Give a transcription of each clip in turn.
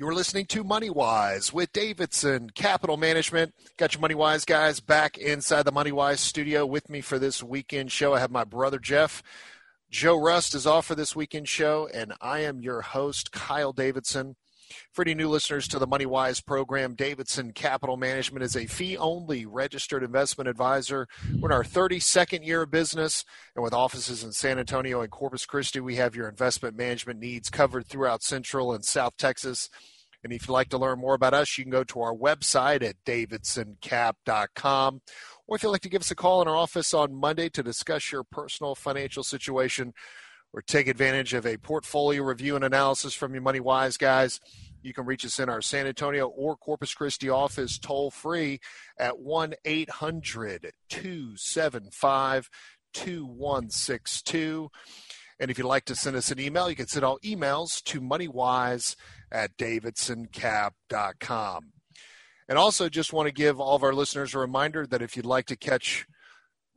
You're listening to Money Wise with Davidson Capital Management. Got your Money Wise guys back inside the Money Wise studio with me for this weekend show. I have my brother Jeff. Joe Rust is off for this weekend show, and I am your host, Kyle Davidson. For any new listeners to the Money Wise program, Davidson Capital Management is a fee only registered investment advisor. We're in our 32nd year of business, and with offices in San Antonio and Corpus Christi, we have your investment management needs covered throughout Central and South Texas. And if you'd like to learn more about us, you can go to our website at davidsoncap.com. Or if you'd like to give us a call in our office on Monday to discuss your personal financial situation or take advantage of a portfolio review and analysis from your Money Wise guys, you can reach us in our San Antonio or Corpus Christi office toll free at 1 800 275 2162. And if you'd like to send us an email, you can send all emails to moneywise at davidsoncap.com. And also, just want to give all of our listeners a reminder that if you'd like to catch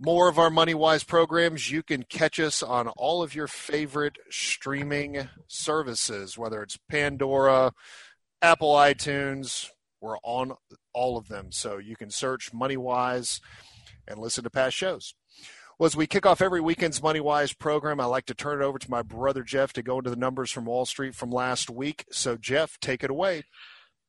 more of our MoneyWise programs, you can catch us on all of your favorite streaming services, whether it's Pandora, Apple iTunes. We're on all of them. So you can search MoneyWise and listen to past shows. Well, as we kick off every weekend's MoneyWise program, I like to turn it over to my brother Jeff to go into the numbers from Wall Street from last week. So, Jeff, take it away.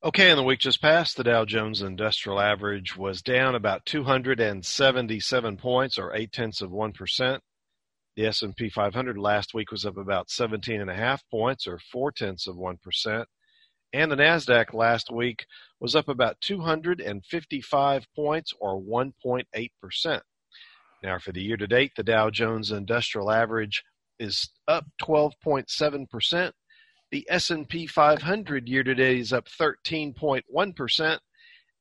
Okay, in the week just passed, the Dow Jones Industrial Average was down about 277 points, or eight tenths of one percent. The S&P 500 last week was up about 17 and a half points, or four tenths of one percent, and the Nasdaq last week was up about 255 points, or 1.8 percent. Now, for the year to date, the Dow Jones Industrial Average is up 12.7 percent the S&P 500 year to date is up 13.1%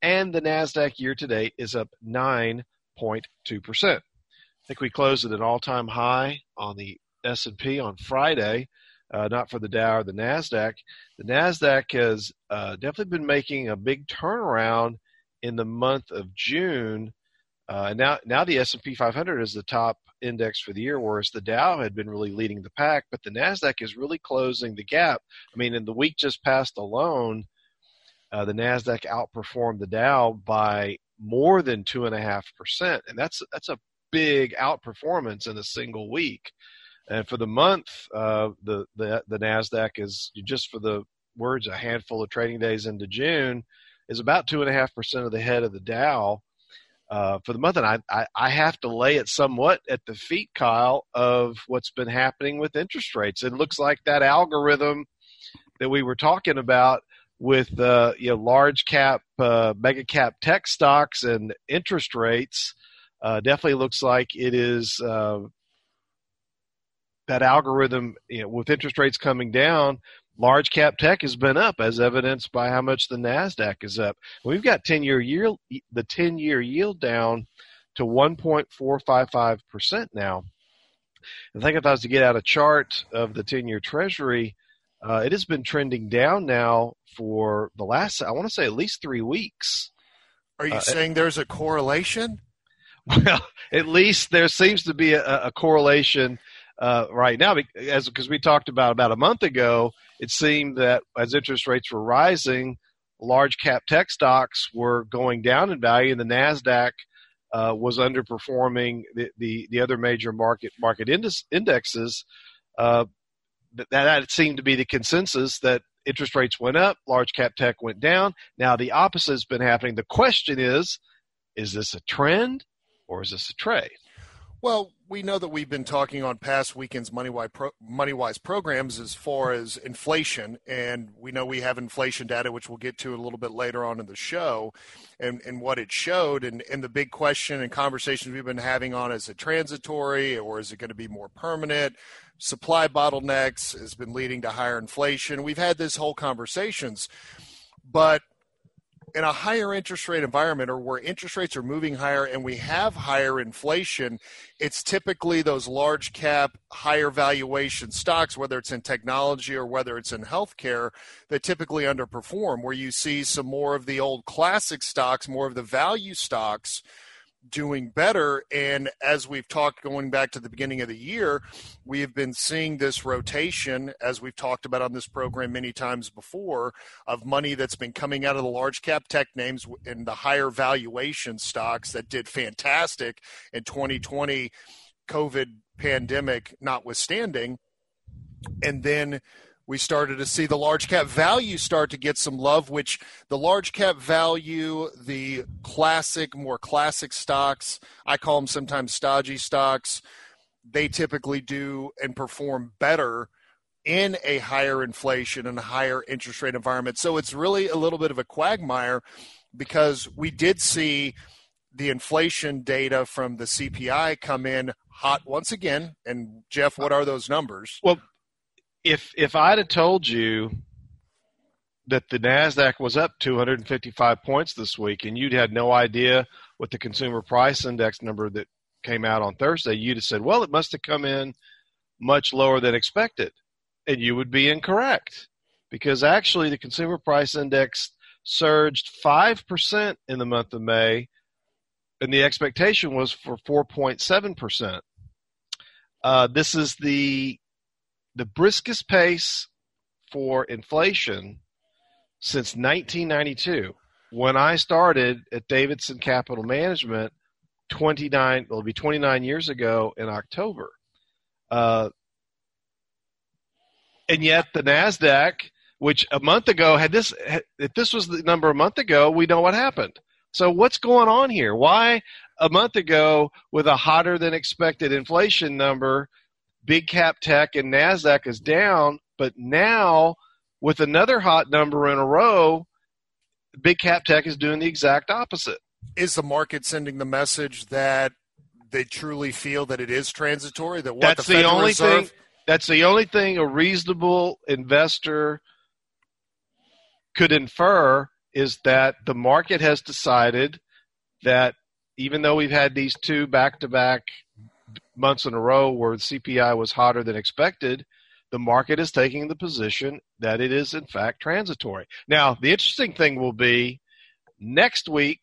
and the Nasdaq year to date is up 9.2%. I think we closed at an all-time high on the S&P on Friday, uh, not for the Dow or the Nasdaq. The Nasdaq has uh, definitely been making a big turnaround in the month of June. Uh, now, now the S&P 500 is the top index for the year, whereas the Dow had been really leading the pack, but the Nasdaq is really closing the gap. I mean, in the week just passed alone, uh, the Nasdaq outperformed the Dow by more than two and a half percent, and that's that's a big outperformance in a single week. And for the month, uh, the the the Nasdaq is just for the words a handful of trading days into June is about two and a half percent of the head of the Dow uh, for the month, and I, I, I have to lay it somewhat at the feet, Kyle, of what's been happening with interest rates. It looks like that algorithm that we were talking about with uh, you know large cap, uh, mega cap tech stocks and interest rates uh, definitely looks like it is uh, that algorithm. You know, with interest rates coming down, large cap tech has been up as evidenced by how much the nasdaq is up. We've got 10 year yield the 10 year yield down to 1.455% now. I think if i was to get out a chart of the 10 year treasury uh, it has been trending down now for the last i want to say at least three weeks. Are you uh, saying there's a correlation? Well at least there seems to be a, a correlation uh, right now, as because we talked about about a month ago, it seemed that as interest rates were rising, large cap tech stocks were going down in value, and the Nasdaq uh, was underperforming the, the, the other major market market index, indexes. Uh, that, that seemed to be the consensus that interest rates went up, large cap tech went down. Now the opposite has been happening. The question is, is this a trend or is this a trade? Well, we know that we've been talking on past weekends MoneyWise, pro, MoneyWise programs as far as inflation, and we know we have inflation data, which we'll get to a little bit later on in the show, and, and what it showed, and, and the big question and conversations we've been having on is it transitory or is it going to be more permanent? Supply bottlenecks has been leading to higher inflation. We've had this whole conversations, but in a higher interest rate environment or where interest rates are moving higher and we have higher inflation, it's typically those large cap, higher valuation stocks, whether it's in technology or whether it's in healthcare, that typically underperform, where you see some more of the old classic stocks, more of the value stocks doing better. And as we've talked going back to the beginning of the year, we have been seeing this rotation, as we've talked about on this program many times before, of money that's been coming out of the large cap tech names and the higher valuation stocks that did fantastic in 2020, COVID pandemic notwithstanding. And then we started to see the large cap value start to get some love, which the large cap value, the classic, more classic stocks, I call them sometimes stodgy stocks, they typically do and perform better in a higher inflation and higher interest rate environment. So it's really a little bit of a quagmire because we did see the inflation data from the CPI come in hot once again. And Jeff, what are those numbers? Well, if if I'd have told you that the Nasdaq was up 255 points this week, and you'd had no idea what the consumer price index number that came out on Thursday, you'd have said, "Well, it must have come in much lower than expected," and you would be incorrect because actually the consumer price index surged five percent in the month of May, and the expectation was for 4.7 percent. Uh, this is the the briskest pace for inflation since 1992 when I started at Davidson Capital Management 29 it'll be 29 years ago in October. Uh, and yet the Nasdaq, which a month ago had this, if this was the number a month ago, we know what happened. So what's going on here? Why a month ago with a hotter than expected inflation number big cap tech and NASDAQ is down, but now with another hot number in a row, big cap tech is doing the exact opposite. Is the market sending the message that they truly feel that it is transitory? That what that's the, the only Reserve- thing. That's the only thing a reasonable investor could infer is that the market has decided that even though we've had these two back-to-back months in a row where the CPI was hotter than expected, the market is taking the position that it is in fact transitory. Now, the interesting thing will be next week,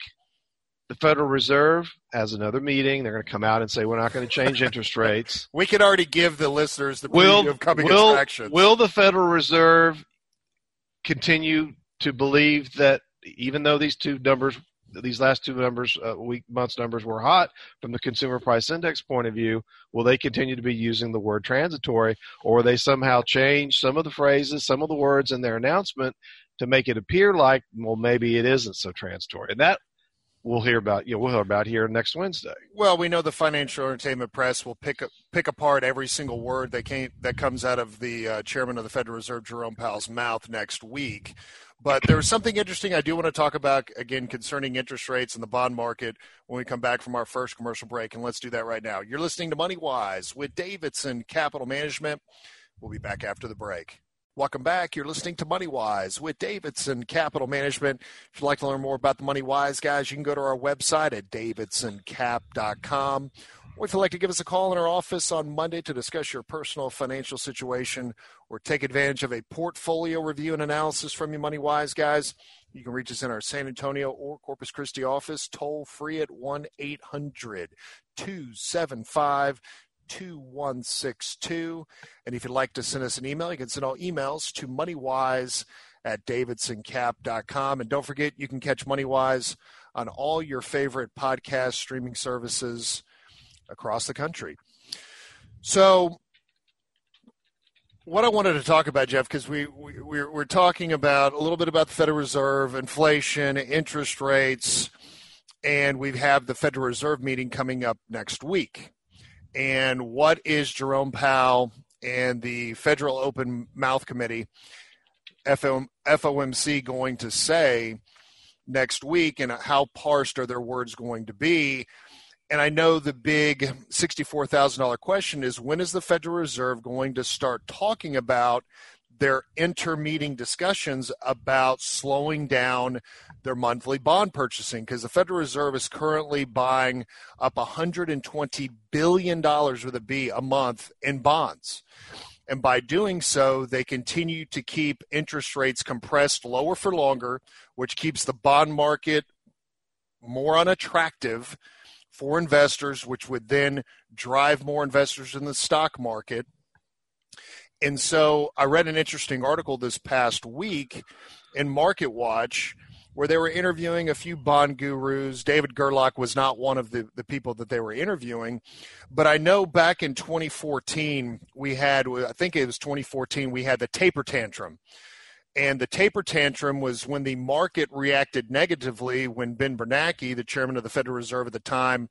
the Federal Reserve has another meeting. They're going to come out and say we're not going to change interest rates. we could already give the listeners the will, preview of coming will, actions. Will the Federal Reserve continue to believe that even though these two numbers these last two numbers, uh, week months numbers were hot from the consumer price index point of view. Will they continue to be using the word transitory, or they somehow change some of the phrases, some of the words in their announcement to make it appear like, well, maybe it isn't so transitory? And that we'll hear about. You know, we'll hear about here next Wednesday. Well, we know the financial entertainment press will pick pick apart every single word that came that comes out of the uh, chairman of the Federal Reserve, Jerome Powell's mouth next week. But there was something interesting I do want to talk about again concerning interest rates and the bond market when we come back from our first commercial break. And let's do that right now. You're listening to Money Wise with Davidson Capital Management. We'll be back after the break. Welcome back. You're listening to Money Wise with Davidson Capital Management. If you'd like to learn more about the Money Wise guys, you can go to our website at davidsoncap.com or if you'd like to give us a call in our office on Monday to discuss your personal financial situation or take advantage of a portfolio review and analysis from you, Money Wise guys, you can reach us in our San Antonio or Corpus Christi office, toll free at 1 800 275 2162. And if you'd like to send us an email, you can send all emails to moneywise at davidsoncap.com. And don't forget, you can catch Moneywise on all your favorite podcast streaming services across the country. So, what I wanted to talk about, Jeff, because we, we we're, we're talking about a little bit about the Federal Reserve, inflation, interest rates, and we have the Federal Reserve meeting coming up next week. And what is Jerome Powell and the Federal Open Mouth Committee, FOMC, going to say next week, and how parsed are their words going to be? And I know the big $64,000 question is when is the Federal Reserve going to start talking about their intermeeting discussions about slowing down their monthly bond purchasing because the Federal Reserve is currently buying up 120 billion dollars with a B a month in bonds. And by doing so, they continue to keep interest rates compressed lower for longer, which keeps the bond market more unattractive for investors, which would then drive more investors in the stock market. And so I read an interesting article this past week in Market Watch where they were interviewing a few bond gurus. David Gerlach was not one of the, the people that they were interviewing. But I know back in 2014, we had, I think it was 2014, we had the taper tantrum. And the taper tantrum was when the market reacted negatively when Ben Bernanke, the chairman of the Federal Reserve at the time,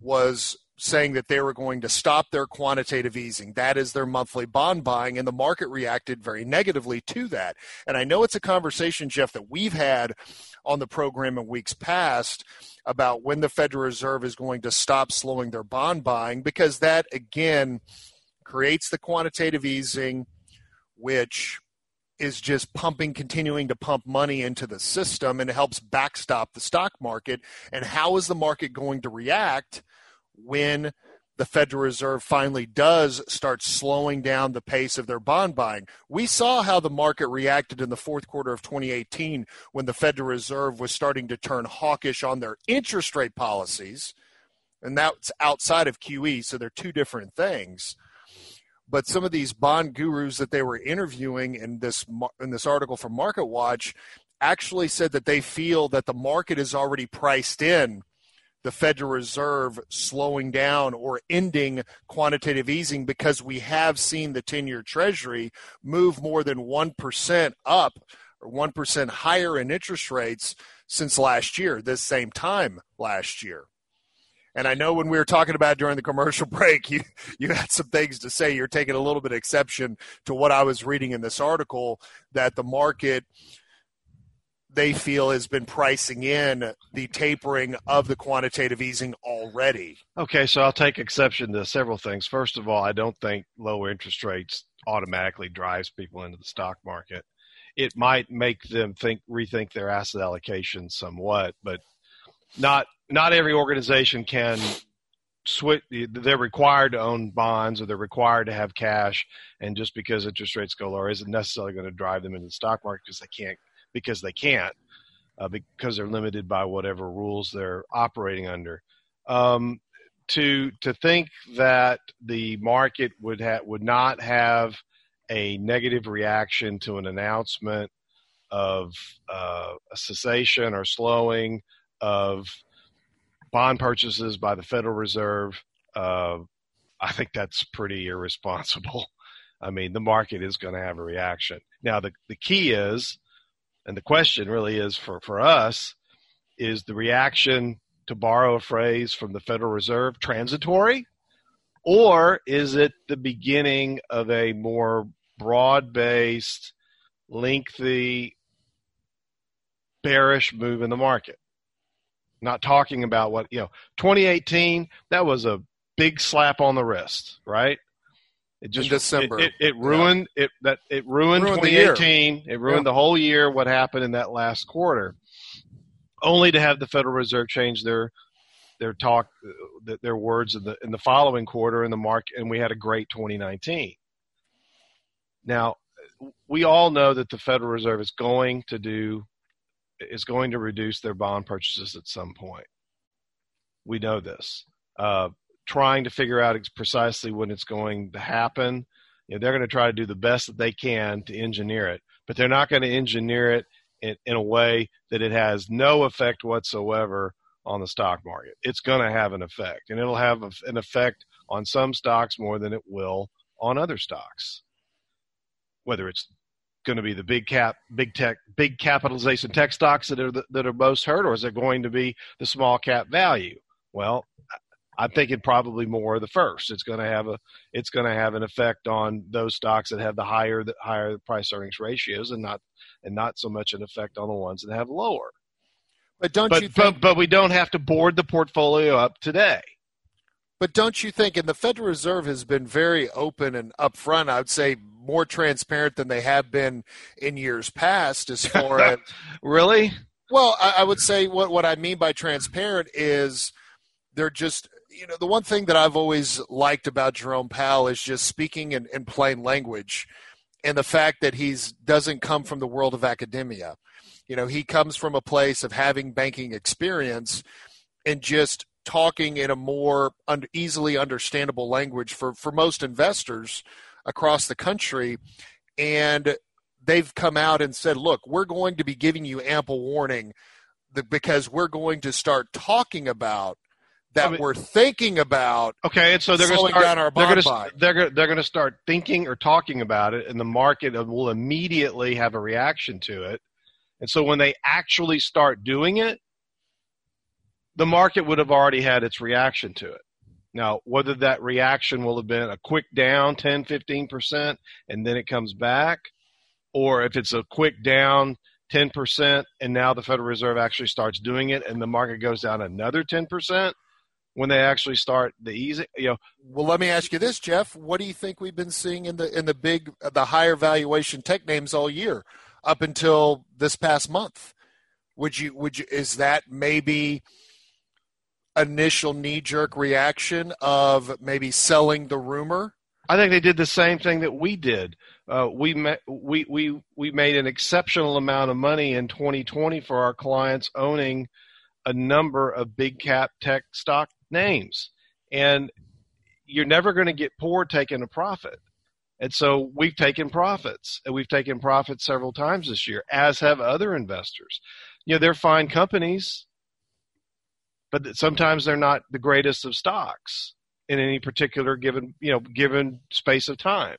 was saying that they were going to stop their quantitative easing. That is their monthly bond buying, and the market reacted very negatively to that. And I know it's a conversation, Jeff, that we've had on the program in weeks past about when the Federal Reserve is going to stop slowing their bond buying, because that, again, creates the quantitative easing, which is just pumping, continuing to pump money into the system and helps backstop the stock market. And how is the market going to react when the Federal Reserve finally does start slowing down the pace of their bond buying. We saw how the market reacted in the fourth quarter of 2018 when the Federal Reserve was starting to turn hawkish on their interest rate policies. And that's outside of QE, so they're two different things. But some of these bond gurus that they were interviewing in this in this article from Market Watch actually said that they feel that the market is already priced in the Federal Reserve slowing down or ending quantitative easing because we have seen the 10 year Treasury move more than 1% up or 1% higher in interest rates since last year, this same time last year. And I know when we were talking about during the commercial break, you, you had some things to say. You're taking a little bit of exception to what I was reading in this article that the market they feel has been pricing in the tapering of the quantitative easing already. Okay, so I'll take exception to several things. First of all, I don't think lower interest rates automatically drives people into the stock market. It might make them think rethink their asset allocation somewhat, but not not every organization can switch they're required to own bonds or they're required to have cash and just because interest rates go lower isn't necessarily going to drive them into the stock market because they can't because they can't, uh, because they're limited by whatever rules they're operating under. Um, to to think that the market would have would not have a negative reaction to an announcement of uh, a cessation or slowing of bond purchases by the Federal Reserve, uh, I think that's pretty irresponsible. I mean, the market is going to have a reaction. Now, the, the key is and the question really is for, for us is the reaction to borrow a phrase from the Federal Reserve transitory or is it the beginning of a more broad based, lengthy, bearish move in the market? Not talking about what, you know, 2018, that was a big slap on the wrist, right? It just in December. It, it, it ruined yeah. it that it ruined, ruined 2018. It ruined yeah. the whole year. What happened in that last quarter? Only to have the Federal Reserve change their their talk, their words in the in the following quarter in the market, and we had a great 2019. Now, we all know that the Federal Reserve is going to do is going to reduce their bond purchases at some point. We know this. Uh, trying to figure out precisely when it's going to happen. You know, they're going to try to do the best that they can to engineer it, but they're not going to engineer it in, in a way that it has no effect whatsoever on the stock market. It's going to have an effect, and it'll have an effect on some stocks more than it will on other stocks. Whether it's going to be the big cap, big tech, big capitalization tech stocks that are the, that are most hurt, or is it going to be the small cap value? Well, I'm thinking probably more the first. It's going to have a it's going to have an effect on those stocks that have the higher the higher price earnings ratios, and not and not so much an effect on the ones that have lower. But don't but, you? Think, but but we don't have to board the portfolio up today. But don't you think? And the Federal Reserve has been very open and upfront. I would say more transparent than they have been in years past as far as really. Well, I, I would say what what I mean by transparent is they're just you know the one thing that I've always liked about Jerome Powell is just speaking in, in plain language, and the fact that he's doesn't come from the world of academia. You know, he comes from a place of having banking experience and just talking in a more un- easily understandable language for, for most investors across the country. And they've come out and said, look, we're going to be giving you ample warning because we're going to start talking about that I mean, we're thinking about. Okay, and so they're going to start. Our they're going to they're going they're going to start thinking or talking about it, and the market will immediately have a reaction to it. And so when they actually start doing it, the market would have already had its reaction to it. Now, whether that reaction will have been a quick down 10, 15%, and then it comes back, or if it's a quick down 10% and now the Federal Reserve actually starts doing it and the market goes down another 10%, when they actually start the easy you know. Well let me ask you this jeff. What do you think we've been seeing in the in the big the higher valuation tech names all year up until this past month? Would you would you is that maybe initial knee jerk reaction of maybe selling the rumor? I think they did the same thing that we did. Uh, we, we we we made an exceptional amount of money in 2020 for our clients owning a number of big cap tech stock names, and you're never going to get poor taking a profit. And so we've taken profits, and we've taken profits several times this year, as have other investors. You know, they're fine companies but sometimes they're not the greatest of stocks in any particular given you know given space of time.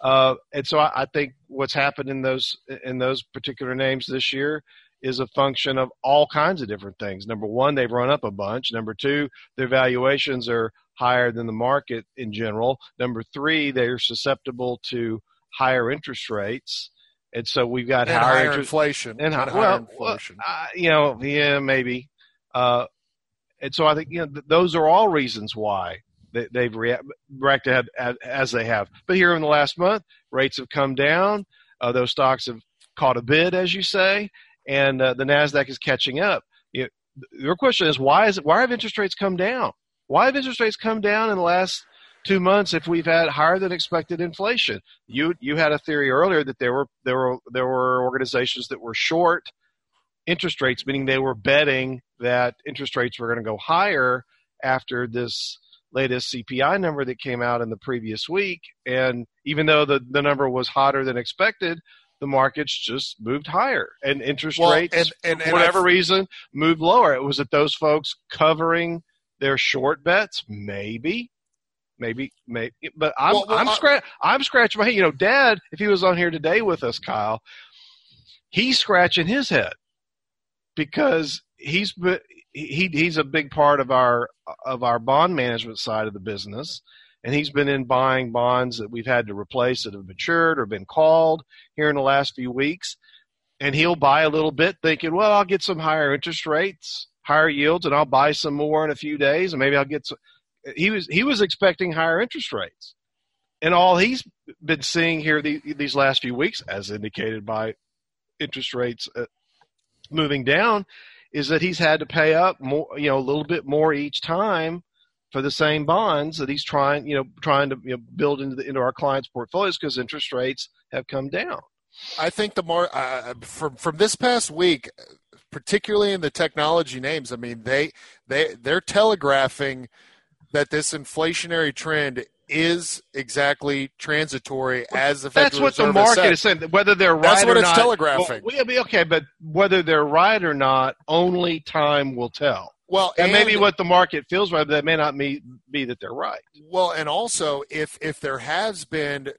Uh, and so I, I, think what's happened in those in those particular names this year is a function of all kinds of different things. Number one, they've run up a bunch. Number two, their valuations are higher than the market in general. Number three, they're susceptible to higher interest rates. And so we've got and higher, higher inflation. And, higher well, inflation. Well, uh, you know, yeah, maybe. Uh, and so I think you know th- those are all reasons why they, rea- reacted as, as they have. But here in the last month, rates have come down. Uh, those stocks have caught a bid, as you say, and uh, the Nasdaq is catching up. You know, your question is why is it, why have interest rates come down? Why have interest rates come down in the last two months if we've had higher than expected inflation? You you had a theory earlier that there were there were there were organizations that were short interest rates, meaning they were betting that interest rates were going to go higher after this latest CPI number that came out in the previous week. And even though the, the number was hotter than expected, the markets just moved higher and interest well, rates, and, and, for whatever reason, moved lower. It was that those folks covering their short bets, maybe. Maybe, maybe, but I'm well, well, I'm, uh, scra- I'm scratching my head. You know, Dad, if he was on here today with us, Kyle, he's scratching his head because he's he he's a big part of our of our bond management side of the business. And he's been in buying bonds that we've had to replace that have matured or been called here in the last few weeks. And he'll buy a little bit thinking well I'll get some higher interest rates higher yields and I'll buy some more in a few days and maybe I'll get some he was he was expecting higher interest rates. And all he's been seeing here the, these last few weeks as indicated by interest rates uh, moving down is that he's had to pay up more, you know, a little bit more each time for the same bonds that he's trying, you know, trying to you know, build into the, into our clients' portfolios because interest rates have come down. I think the more uh, from from this past week, particularly in the technology names, I mean they they they're telegraphing that this inflationary trend is exactly transitory as the Federal That's what Reserve the market is saying. Whether they're right That's what or it's not, telegraphing. Well, okay, but whether they're right or not, only time will tell. Well, and, and maybe what the market feels right, but that may not be, be that they're right. Well, and also if if there has been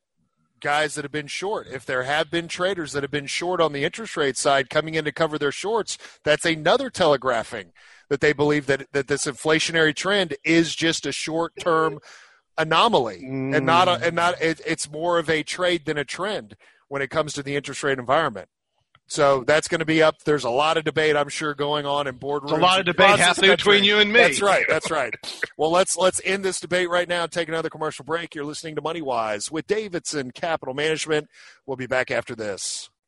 guys that have been short, if there have been traders that have been short on the interest rate side coming in to cover their shorts, that's another telegraphing that they believe that that this inflationary trend is just a short term anomaly mm. and not a, and not it, it's more of a trade than a trend when it comes to the interest rate environment. So that's going to be up. There's a lot of debate, I'm sure, going on in boardrooms. There's a lot of debate happening between you and me. That's right. That's right. well, let's let's end this debate right now and take another commercial break. You're listening to Money Wise with Davidson Capital Management. We'll be back after this.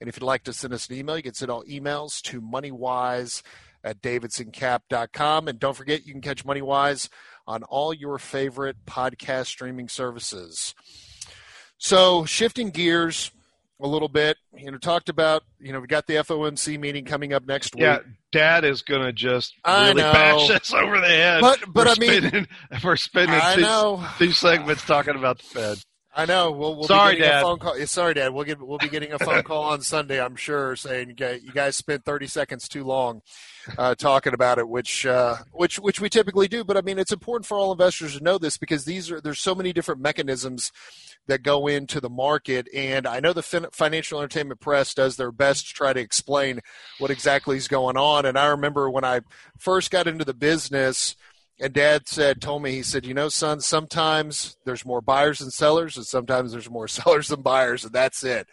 And if you'd like to send us an email, you can send all emails to moneywise at davidsoncap.com. And don't forget, you can catch MoneyWise on all your favorite podcast streaming services. So, shifting gears a little bit, you know, talked about, you know, we got the FOMC meeting coming up next week. Yeah, Dad is going to just I really know. bash us over the head. But- but I mean- spending, for spending I two, know. two segments talking about the Fed. I know. We'll, we'll Sorry, be getting Dad. a phone call. yeah, Sorry, Dad. We'll get we'll be getting a phone call on Sunday. I'm sure, saying you guys, you guys spent 30 seconds too long uh, talking about it, which uh, which which we typically do. But I mean, it's important for all investors to know this because these are there's so many different mechanisms that go into the market, and I know the fin- financial entertainment press does their best to try to explain what exactly is going on. And I remember when I first got into the business. And dad said, told me, he said, you know, son, sometimes there's more buyers than sellers, and sometimes there's more sellers than buyers, and that's it.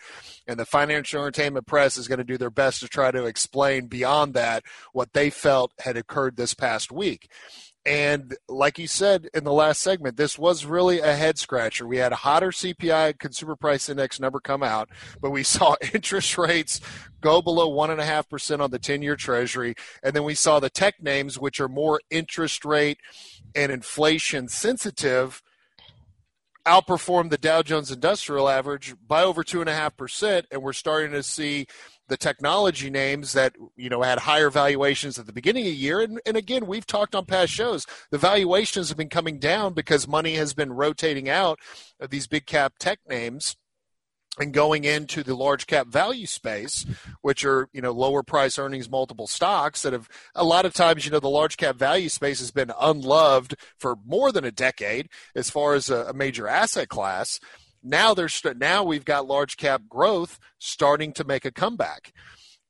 And the financial entertainment press is going to do their best to try to explain beyond that what they felt had occurred this past week. And like you said in the last segment, this was really a head scratcher. We had a hotter CPI consumer price index number come out, but we saw interest rates go below one and a half percent on the 10 year treasury. And then we saw the tech names, which are more interest rate and inflation sensitive, outperform the Dow Jones Industrial Average by over two and a half percent. And we're starting to see the technology names that you know had higher valuations at the beginning of the year. And, and again we've talked on past shows the valuations have been coming down because money has been rotating out of these big cap tech names and going into the large cap value space which are you know lower price earnings multiple stocks that have a lot of times you know the large cap value space has been unloved for more than a decade as far as a, a major asset class now there's now we've got large cap growth starting to make a comeback.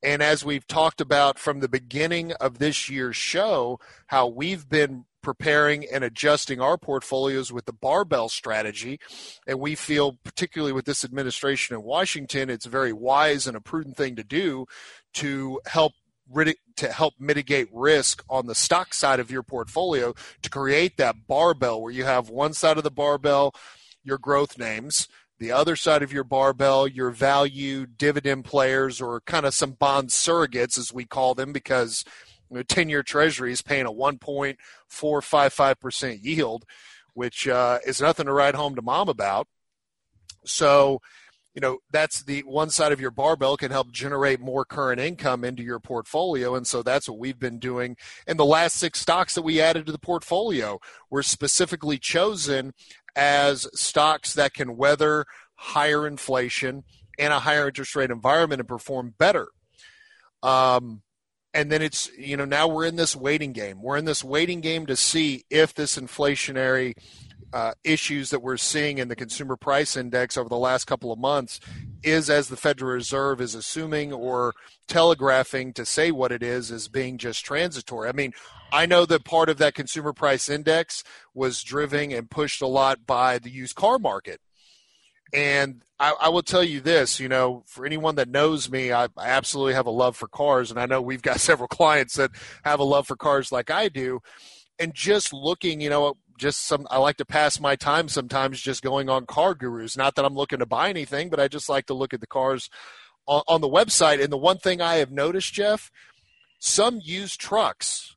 And as we've talked about from the beginning of this year's show, how we've been preparing and adjusting our portfolios with the barbell strategy. And we feel, particularly with this administration in Washington, it's a very wise and a prudent thing to do to help to help mitigate risk on the stock side of your portfolio to create that barbell where you have one side of the barbell your growth names. The other side of your barbell, your value dividend players, or kind of some bond surrogates, as we call them, because you know, 10 year treasury is paying a 1.455% yield, which uh, is nothing to write home to mom about. So, you know, that's the one side of your barbell can help generate more current income into your portfolio. And so that's what we've been doing. And the last six stocks that we added to the portfolio were specifically chosen as stocks that can weather higher inflation and a higher interest rate environment and perform better. Um, and then it's, you know, now we're in this waiting game. We're in this waiting game to see if this inflationary uh, issues that we're seeing in the consumer price index over the last couple of months is as the Federal Reserve is assuming or telegraphing to say what it is as being just transitory. I mean, I know that part of that consumer price index was driven and pushed a lot by the used car market. And I, I, will tell you this, you know, for anyone that knows me, I, I absolutely have a love for cars. And I know we've got several clients that have a love for cars like I do. And just looking, you know, just some, I like to pass my time sometimes just going on CarGurus. Not that I'm looking to buy anything, but I just like to look at the cars on, on the website. And the one thing I have noticed, Jeff, some used trucks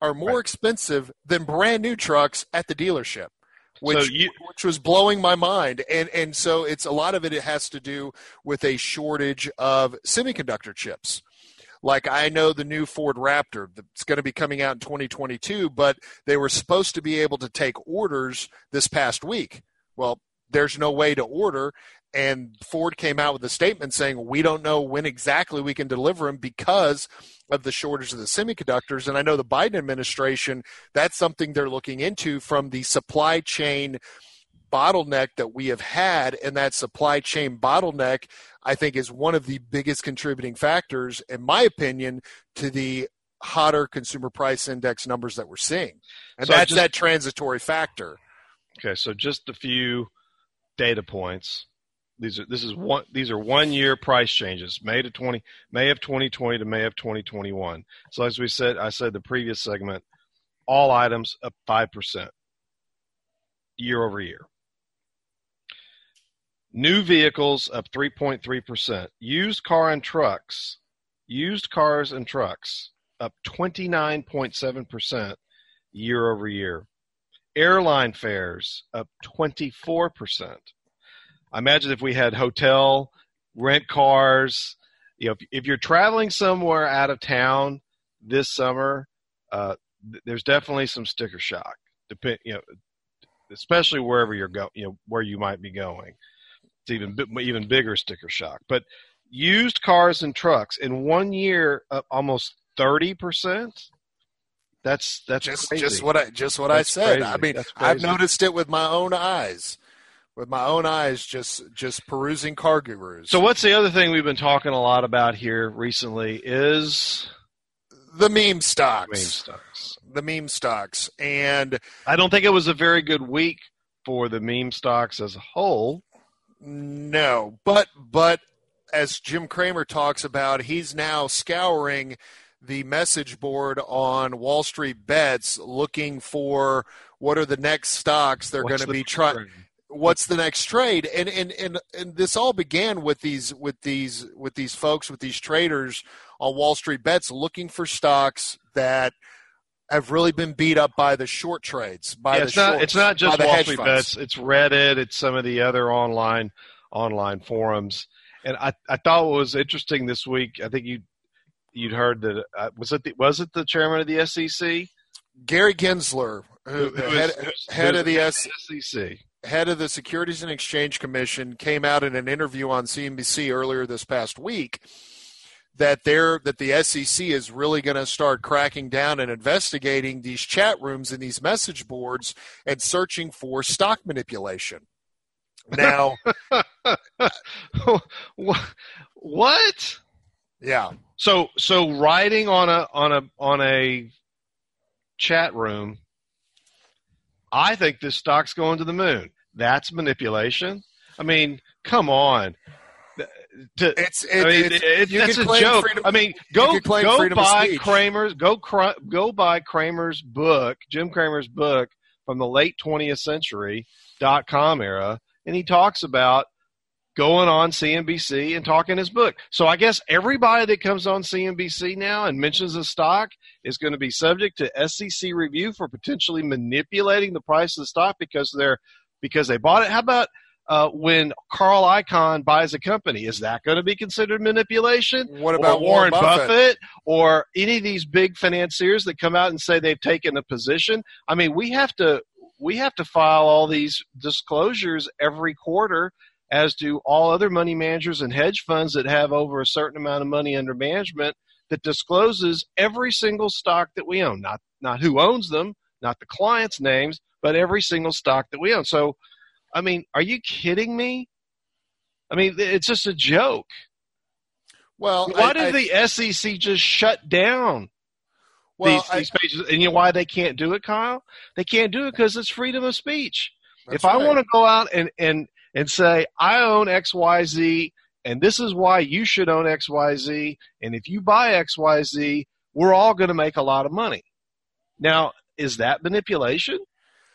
are more right. expensive than brand new trucks at the dealership. Which, so you, which was blowing my mind, and and so it's a lot of it. It has to do with a shortage of semiconductor chips. Like I know the new Ford Raptor that's going to be coming out in 2022, but they were supposed to be able to take orders this past week. Well, there's no way to order, and Ford came out with a statement saying we don't know when exactly we can deliver them because of the shortage of the semiconductors. And I know the Biden administration, that's something they're looking into from the supply chain bottleneck that we have had. And that supply chain bottleneck, I think, is one of the biggest contributing factors, in my opinion, to the hotter consumer price index numbers that we're seeing. And so that's just, that transitory factor. Okay, so just a few data points. These are this is one these are one year price changes, May to twenty May of twenty twenty to May of twenty twenty one. So as we said I said the previous segment, all items up five percent year over year. New vehicles up 3.3%. Used car and trucks, used cars and trucks up 29.7% year over year. Airline fares up 24%. I imagine if we had hotel, rent cars, you know, if, if you're traveling somewhere out of town this summer, uh, th- there's definitely some sticker shock. Depend, you know, especially wherever you're go, you know, where you might be going. It's even even bigger sticker shock. But used cars and trucks in one year up almost thirty percent. That's that's just crazy. just what I just what that's I said. Crazy. I mean, I've noticed it with my own eyes with my own eyes just just perusing CarGurus. So what's the other thing we've been talking a lot about here recently is the meme stocks. Meme stocks. The meme stocks. And I don't think it was a very good week for the meme stocks as a whole. No, but but as Jim Cramer talks about, he's now scouring the message board on Wall Street Bets looking for what are the next stocks they're going to be trying what's the next trade? And, and and and this all began with these with these with these folks with these traders on wall street bets looking for stocks that have really been beat up by the short trades by yeah, the it's not shorts, it's not just wall street funds. bets. It's reddit. It's some of the other online online forums. And i i thought what was interesting this week i think you you'd heard that uh, was it the, was it the chairman of the sec gary gensler who, who, who head, is, head of the SEC head of the Securities and Exchange Commission, came out in an interview on CNBC earlier this past week that they're that the SEC is really going to start cracking down and investigating these chat rooms and these message boards and searching for stock manipulation. Now, what? Yeah. So so writing on a on a on a chat room I think this stock's going to the moon. That's manipulation. I mean, come on. To, it's, it, I mean, it's, it, that's a joke. Freedom, I mean, go go buy Cramer's go go buy Cramer's book, Jim Cramer's book from the late 20th century dot com era, and he talks about going on CNBC and talking his book. So I guess everybody that comes on CNBC now and mentions a stock is going to be subject to SEC review for potentially manipulating the price of the stock because they're because they bought it. How about uh, when Carl Icahn buys a company? Is that going to be considered manipulation? What about or Warren, Warren Buffett? Buffett? or any of these big financiers that come out and say they've taken a position? I mean, we have to we have to file all these disclosures every quarter as do all other money managers and hedge funds that have over a certain amount of money under management that discloses every single stock that we own, not not who owns them, not the clients' names, but every single stock that we own. So, I mean, are you kidding me? I mean, it's just a joke. Well, why I, did I, the SEC just shut down well, these, I, these pages? And you know why they can't do it, Kyle? They can't do it because it's freedom of speech. If right. I want to go out and and and say, I own XYZ, and this is why you should own XYZ. And if you buy XYZ, we're all going to make a lot of money. Now, is that manipulation?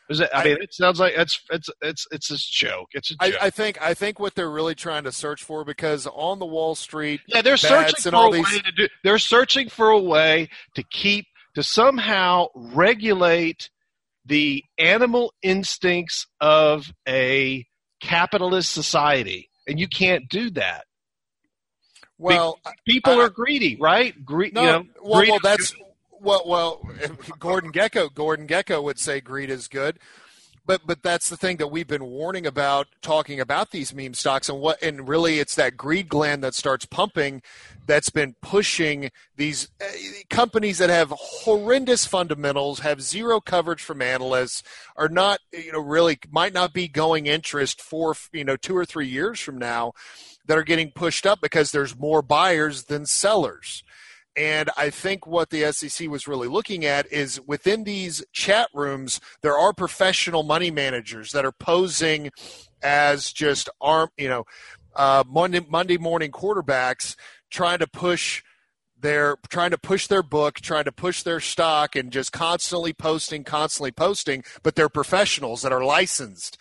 Is it, I, I mean, it sounds like it's it's it's it's a joke. It's a joke. I, I, think I think what they're really trying to search for because on the Wall Street, yeah, they're searching for a these... way to do. They're searching for a way to keep to somehow regulate the animal instincts of a capitalist society, and you can't do that. Well, people are greedy, right? Gre- no, you know, well, well, that's well, well. Gordon Gekko, Gordon Gekko would say greed is good, but but that's the thing that we've been warning about talking about these meme stocks and what and really it's that greed gland that starts pumping that's been pushing these uh, companies that have horrendous fundamentals have zero coverage from analysts are not you know really might not be going interest for you know 2 or 3 years from now that are getting pushed up because there's more buyers than sellers and I think what the SEC was really looking at is within these chat rooms, there are professional money managers that are posing as just arm, you know, uh, Monday, Monday morning quarterbacks trying to push their trying to push their book, trying to push their stock, and just constantly posting, constantly posting. But they're professionals that are licensed,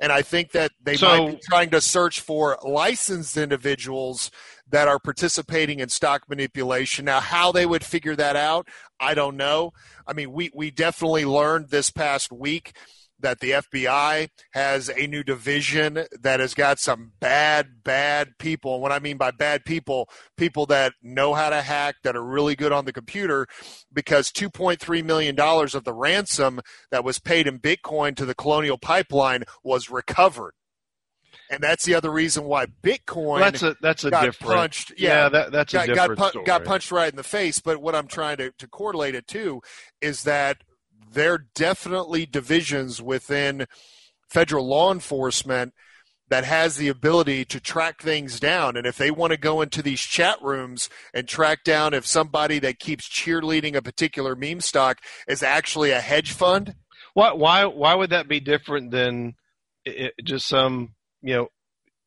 and I think that they so, might be trying to search for licensed individuals that are participating in stock manipulation. Now, how they would figure that out, I don't know. I mean, we, we definitely learned this past week that the FBI has a new division that has got some bad, bad people. And what I mean by bad people, people that know how to hack, that are really good on the computer, because $2.3 million of the ransom that was paid in Bitcoin to the Colonial Pipeline was recovered and that's the other reason why Bitcoin that's a that's a got different punched. Yeah, yeah that, that's a got, different got, story. got punched right in the face. But what I'm trying to, to correlate it to is that there are definitely divisions within federal law enforcement that has the ability to track things down. And if they want to go into these chat rooms and track down if somebody that keeps cheerleading a particular meme stock is actually a hedge fund. Why why why would that be different than it, just some you know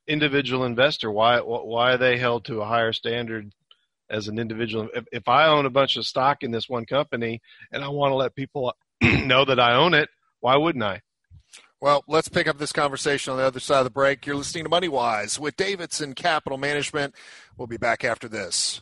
individual investor why why are they held to a higher standard as an individual if, if i own a bunch of stock in this one company and i want to let people know that i own it why wouldn't i well, let's pick up this conversation on the other side of the break. You're listening to MoneyWise with Davidson Capital Management. We'll be back after this.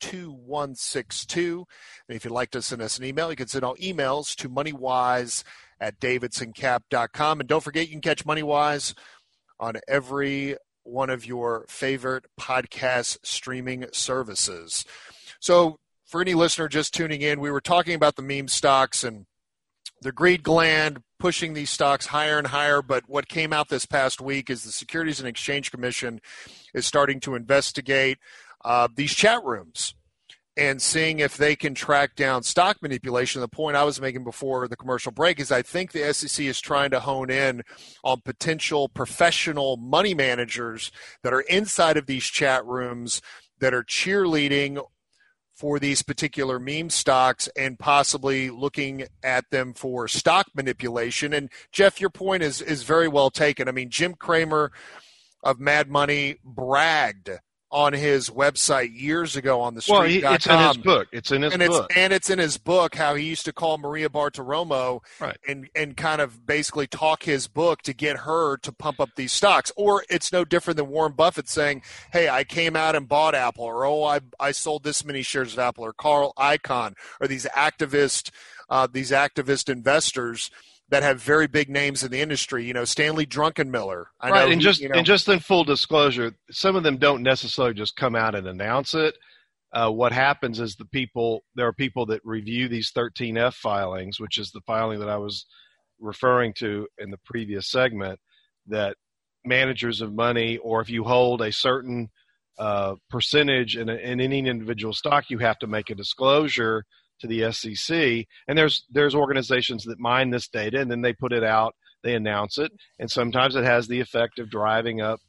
2162. And if you'd like to send us an email, you can send all emails to moneywise at davidsoncap.com. And don't forget, you can catch Moneywise on every one of your favorite podcast streaming services. So, for any listener just tuning in, we were talking about the meme stocks and the greed gland pushing these stocks higher and higher. But what came out this past week is the Securities and Exchange Commission is starting to investigate uh, these chat rooms and seeing if they can track down stock manipulation. The point I was making before the commercial break is I think the SEC is trying to hone in on potential professional money managers that are inside of these chat rooms that are cheerleading for these particular meme stocks and possibly looking at them for stock manipulation. And Jeff, your point is is very well taken. I mean, Jim Cramer of Mad Money bragged on his website years ago on the street. Well, he, it's in his book. It's in his and book. It's, and it's in his book how he used to call Maria Bartiromo right. and, and kind of basically talk his book to get her to pump up these stocks. Or it's no different than Warren Buffett saying, hey, I came out and bought Apple, or oh, I, I sold this many shares of Apple, or Carl Icahn, or these activist, uh, these activist investors – that have very big names in the industry. You know, Stanley Druckenmiller. I right, and just you know, and just in full disclosure, some of them don't necessarily just come out and announce it. Uh, what happens is the people there are people that review these 13F filings, which is the filing that I was referring to in the previous segment. That managers of money, or if you hold a certain uh, percentage in, a, in any individual stock, you have to make a disclosure to the SEC. And there's there's organizations that mine this data and then they put it out, they announce it, and sometimes it has the effect of driving up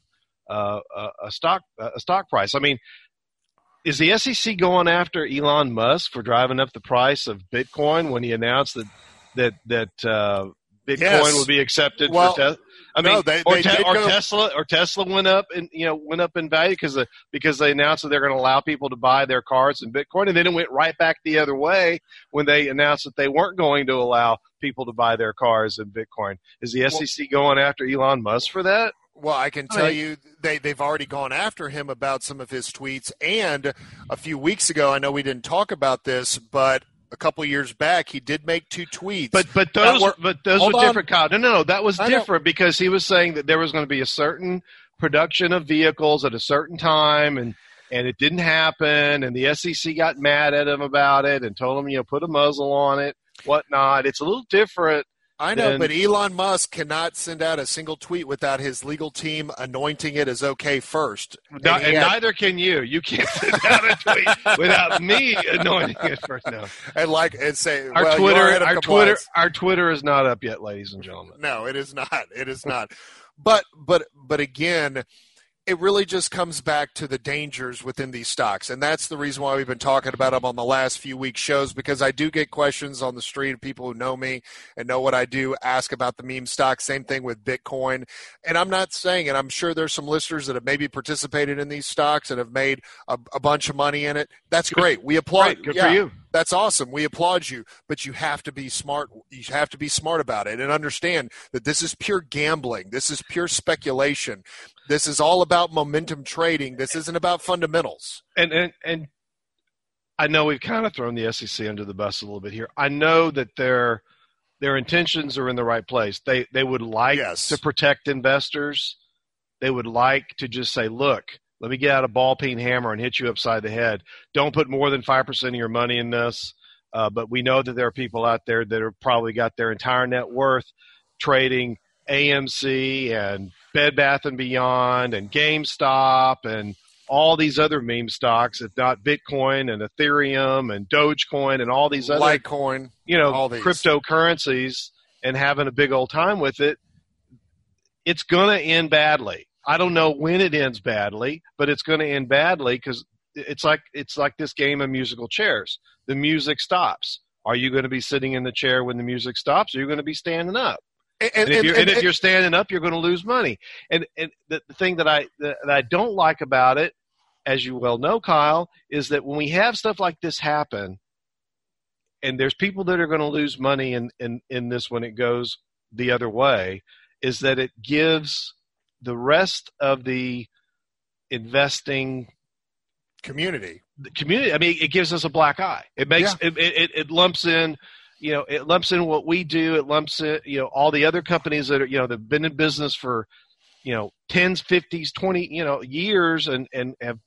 uh, a, a stock a stock price. I mean, is the SEC going after Elon Musk for driving up the price of Bitcoin when he announced that that that uh, Bitcoin yes. would be accepted well, for? I mean, no, they, or, they te- or Tesla or Tesla went up and you know went up in value because because they announced that they're going to allow people to buy their cars in Bitcoin, and then it went right back the other way when they announced that they weren't going to allow people to buy their cars in Bitcoin. Is the SEC well, going after Elon Musk for that? Well, I can tell you they they've already gone after him about some of his tweets, and a few weeks ago, I know we didn't talk about this, but a couple years back, he did make two tweets. But but those were, but those were different. Kyle. No, no, no, that was different because he was saying that there was going to be a certain production of vehicles at a certain time, and and it didn't happen, and the SEC got mad at him about it and told him you know put a muzzle on it, whatnot. It's a little different I know, but Elon Musk cannot send out a single tweet without his legal team anointing it as okay first. and, and had, neither can you. You can't send out a tweet without me anointing it first. No. And like and say our well, Twitter, our Twitter, our Twitter is not up yet, ladies and gentlemen. No, it is not. It is not. but but but again, it really just comes back to the dangers within these stocks. And that's the reason why we've been talking about them on the last few weeks shows because I do get questions on the street. People who know me and know what I do ask about the meme stock. Same thing with Bitcoin. And I'm not saying it. I'm sure there's some listeners that have maybe participated in these stocks and have made a, a bunch of money in it. That's great. We applaud. Good yeah. for you that's awesome. We applaud you, but you have to be smart. You have to be smart about it and understand that this is pure gambling. This is pure speculation. This is all about momentum trading. This isn't about fundamentals. And and and I know we've kind of thrown the SEC under the bus a little bit here. I know that their their intentions are in the right place. They they would like yes. to protect investors. They would like to just say, look, let me get out a ball peen hammer and hit you upside the head. Don't put more than 5% of your money in this. Uh, but we know that there are people out there that have probably got their entire net worth trading AMC and Bed Bath and Beyond and GameStop and all these other meme stocks, if not Bitcoin and Ethereum and Dogecoin and all these other Litecoin, you know, all these. cryptocurrencies and having a big old time with it. It's going to end badly. I don't know when it ends badly, but it's going to end badly because it's like it's like this game of musical chairs. The music stops. Are you going to be sitting in the chair when the music stops? Or are you going to be standing up? And, and, and, if, you're, and if, you're, standing up, you're going to lose money. And, and the, the thing that I that I don't like about it, as you well know, Kyle, is that when we have stuff like this happen, and there's people that are going to lose money in, in, in this when it goes the other way, is that it gives the rest of the investing community. The community i mean it gives us a black eye. It makes yeah. it, it, it lumps in you know it lumps in what we do. It lumps in you know all the other companies that are you know that've been in business for you know 10s 50s 20 you know years and and have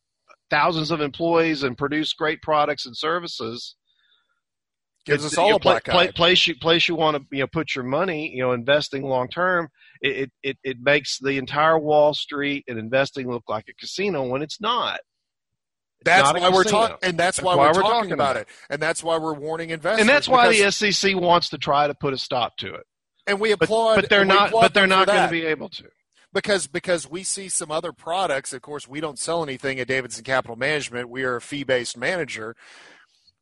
thousands of employees and produce great products and services gives us all a black play, place you place you want to you know put your money you know investing long term it, it it makes the entire Wall Street and investing look like a casino when it's not. It's that's not why we're talking, and that's, that's why, why, we're, talking, talking about, about it, and that's why we're warning investors. And that's why the SEC wants to try to put a stop to it. And we applaud, but, but they're not. But they're not going to be able to because because we see some other products. Of course, we don't sell anything at Davidson Capital Management. We are a fee based manager,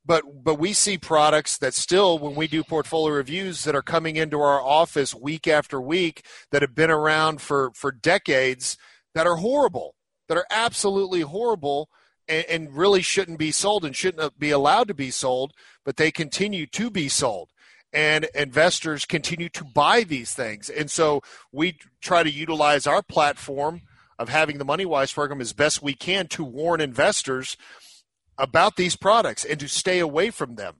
but but we see products that still when we do portfolio reviews that are coming into our office week after week that have been around for for decades that are horrible that are absolutely horrible and, and really shouldn't be sold and shouldn't be allowed to be sold but they continue to be sold. And investors continue to buy these things. And so we try to utilize our platform of having the money wise program as best we can to warn investors about these products and to stay away from them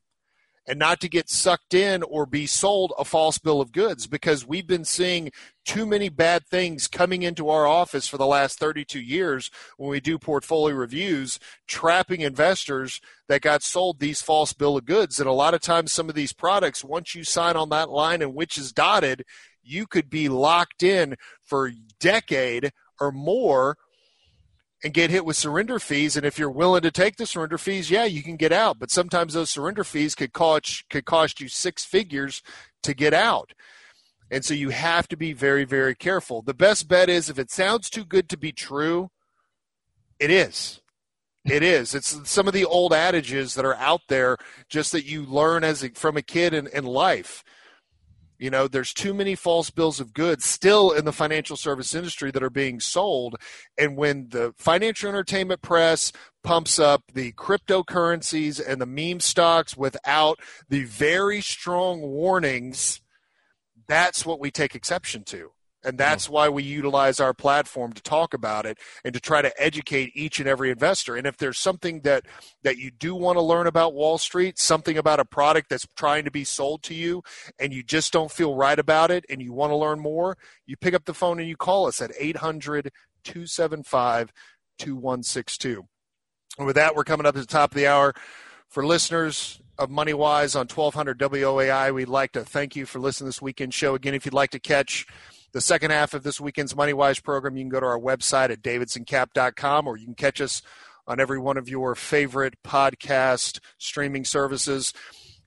and not to get sucked in or be sold a false bill of goods because we've been seeing too many bad things coming into our office for the last 32 years when we do portfolio reviews, trapping investors that got sold these false bill of goods. And a lot of times, some of these products, once you sign on that line and which is dotted, you could be locked in for a decade or more and get hit with surrender fees. And if you're willing to take the surrender fees, yeah, you can get out. But sometimes those surrender fees could cost could cost you six figures to get out. And so you have to be very, very careful. The best bet is if it sounds too good to be true, it is. It is. It's some of the old adages that are out there, just that you learn as a, from a kid in, in life. You know, there's too many false bills of goods still in the financial service industry that are being sold. And when the financial entertainment press pumps up the cryptocurrencies and the meme stocks without the very strong warnings, that's what we take exception to. And that's why we utilize our platform to talk about it and to try to educate each and every investor. And if there's something that, that you do want to learn about Wall Street, something about a product that's trying to be sold to you, and you just don't feel right about it and you want to learn more, you pick up the phone and you call us at 800 275 2162. And with that, we're coming up to the top of the hour. For listeners of MoneyWise on 1200 WOAI, we'd like to thank you for listening to this weekend show. Again, if you'd like to catch the second half of this weekend's MoneyWise program, you can go to our website at davidsoncap.com or you can catch us on every one of your favorite podcast streaming services.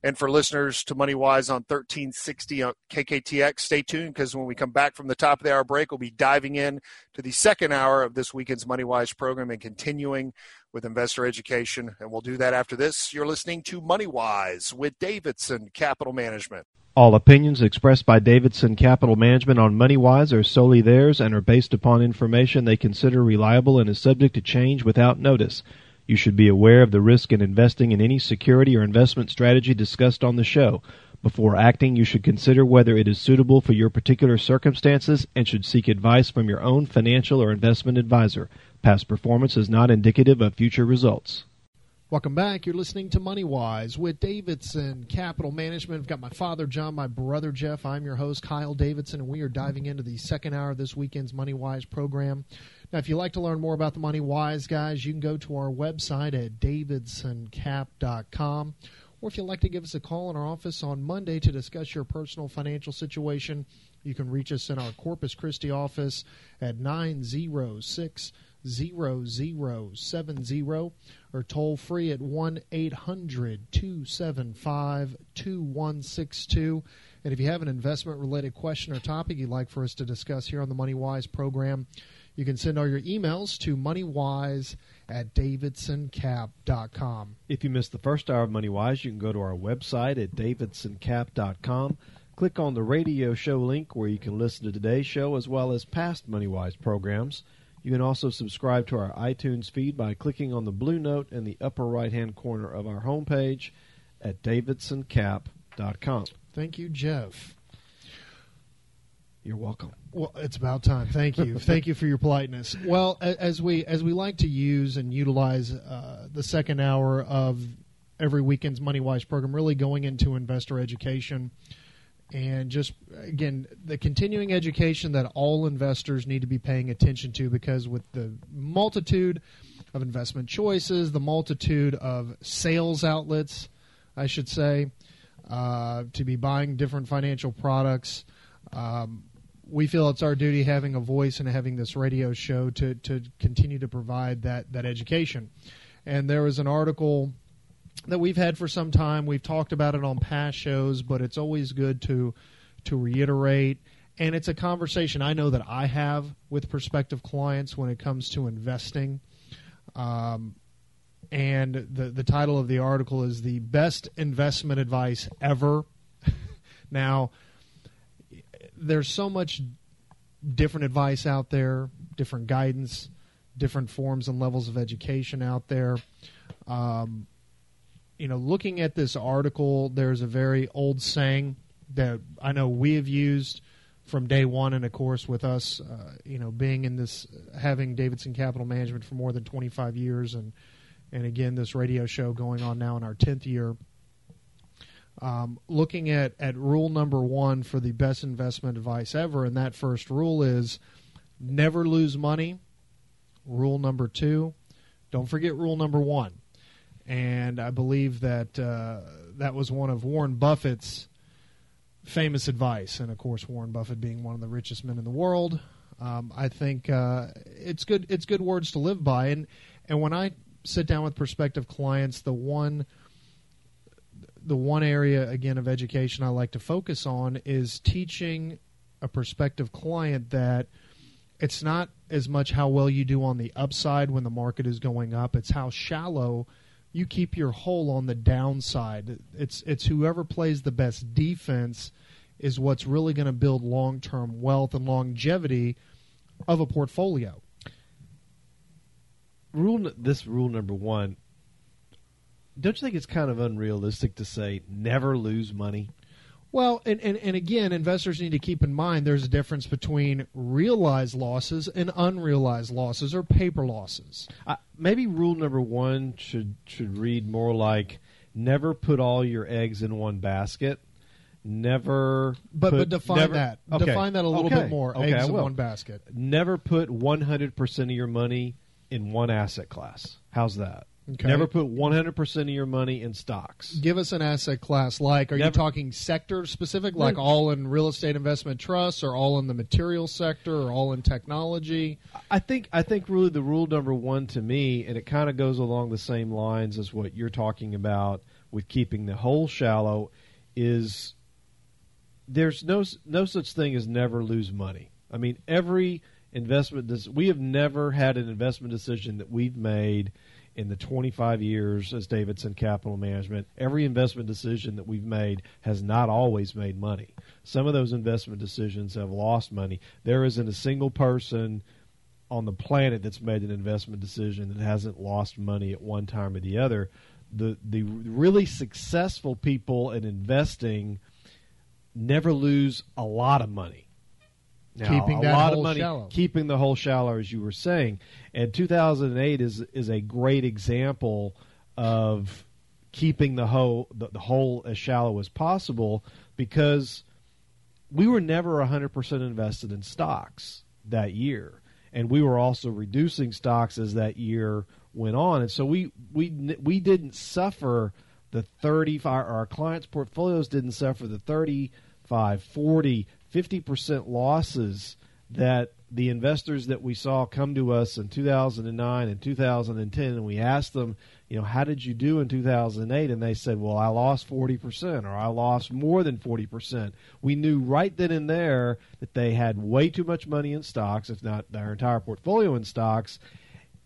And for listeners to MoneyWise on 1360 on KKTX, stay tuned because when we come back from the top of the hour break, we'll be diving in to the second hour of this weekend's MoneyWise program and continuing with investor education. And we'll do that after this. You're listening to MoneyWise with Davidson Capital Management. All opinions expressed by Davidson Capital Management on MoneyWise are solely theirs and are based upon information they consider reliable and is subject to change without notice. You should be aware of the risk in investing in any security or investment strategy discussed on the show. Before acting, you should consider whether it is suitable for your particular circumstances and should seek advice from your own financial or investment advisor. Past performance is not indicative of future results. Welcome back. You're listening to Money Wise with Davidson Capital Management. I've got my father John, my brother Jeff. I'm your host Kyle Davidson, and we are diving into the second hour of this weekend's Money Wise program. Now, if you'd like to learn more about the Money Wise guys, you can go to our website at davidsoncap.com. Or if you'd like to give us a call in our office on Monday to discuss your personal financial situation, you can reach us in our Corpus Christi office at 906 0070 or toll free at 1 800 275 2162. And if you have an investment related question or topic you'd like for us to discuss here on the Money Wise program, you can send all your emails to moneywise at davidsoncap.com. If you missed the first hour of MoneyWise, you can go to our website at davidsoncap.com. Click on the radio show link where you can listen to today's show as well as past MoneyWise programs. You can also subscribe to our iTunes feed by clicking on the blue note in the upper right hand corner of our homepage at davidsoncap.com. Thank you, Jeff. You're welcome. Well, it's about time. Thank you. Thank you for your politeness. Well, as we as we like to use and utilize uh, the second hour of every weekend's Money Wise program, really going into investor education and just again the continuing education that all investors need to be paying attention to because with the multitude of investment choices, the multitude of sales outlets, I should say, uh, to be buying different financial products. Um, we feel it's our duty having a voice and having this radio show to, to continue to provide that, that education. And there was an article that we've had for some time. We've talked about it on past shows, but it's always good to to reiterate. And it's a conversation I know that I have with prospective clients when it comes to investing. Um, and the the title of the article is the best investment advice ever. now, there's so much different advice out there, different guidance, different forms and levels of education out there. Um, you know, looking at this article, there's a very old saying that I know we have used from day one, and of course, with us, uh, you know, being in this, having Davidson Capital Management for more than 25 years, and and again, this radio show going on now in our 10th year. Um, looking at, at rule number one for the best investment advice ever, and that first rule is never lose money. Rule number two, don't forget rule number one and I believe that uh, that was one of Warren Buffett's famous advice. And of course, Warren Buffett being one of the richest men in the world, um, I think uh, it's good. It's good words to live by. And and when I sit down with prospective clients, the one the one area again of education I like to focus on is teaching a prospective client that it's not as much how well you do on the upside when the market is going up; it's how shallow you keep your hole on the downside. It's it's whoever plays the best defense is what's really going to build long-term wealth and longevity of a portfolio. Rule this rule number 1 don't you think it's kind of unrealistic to say never lose money? Well, and, and, and again, investors need to keep in mind there's a difference between realized losses and unrealized losses or paper losses. Uh, maybe rule number one should should read more like never put all your eggs in one basket. Never, but put, but define never, that. Okay. Define that a little okay. bit more. Okay, eggs in one basket. Never put 100% of your money in one asset class. How's that? Okay. Never put 100% of your money in stocks. Give us an asset class. Like, are you talking sector specific, like all in real estate investment trusts, or all in the material sector, or all in technology? I think I think really the rule number one to me, and it kind of goes along the same lines as what you're talking about with keeping the hole shallow, is there's no no such thing as never lose money. I mean, every investment des- we have never had an investment decision that we've made in the 25 years as Davidson Capital Management. Every investment decision that we've made has not always made money. Some of those investment decisions have lost money. There isn't a single person on the planet that's made an investment decision that hasn't lost money at one time or the other. The the really successful people in investing never lose a lot of money. Now, Keeping a that lot of money, shallow. keeping the hole shallow, as you were saying, and 2008 is is a great example of keeping the hole the, the hole as shallow as possible because we were never 100% invested in stocks that year. And we were also reducing stocks as that year went on. And so we we we didn't suffer the 35 our clients portfolios didn't suffer the 35 40 50% losses that the investors that we saw come to us in 2009 and 2010 and we asked them you know how did you do in 2008 and they said well I lost 40% or I lost more than 40% we knew right then and there that they had way too much money in stocks if not their entire portfolio in stocks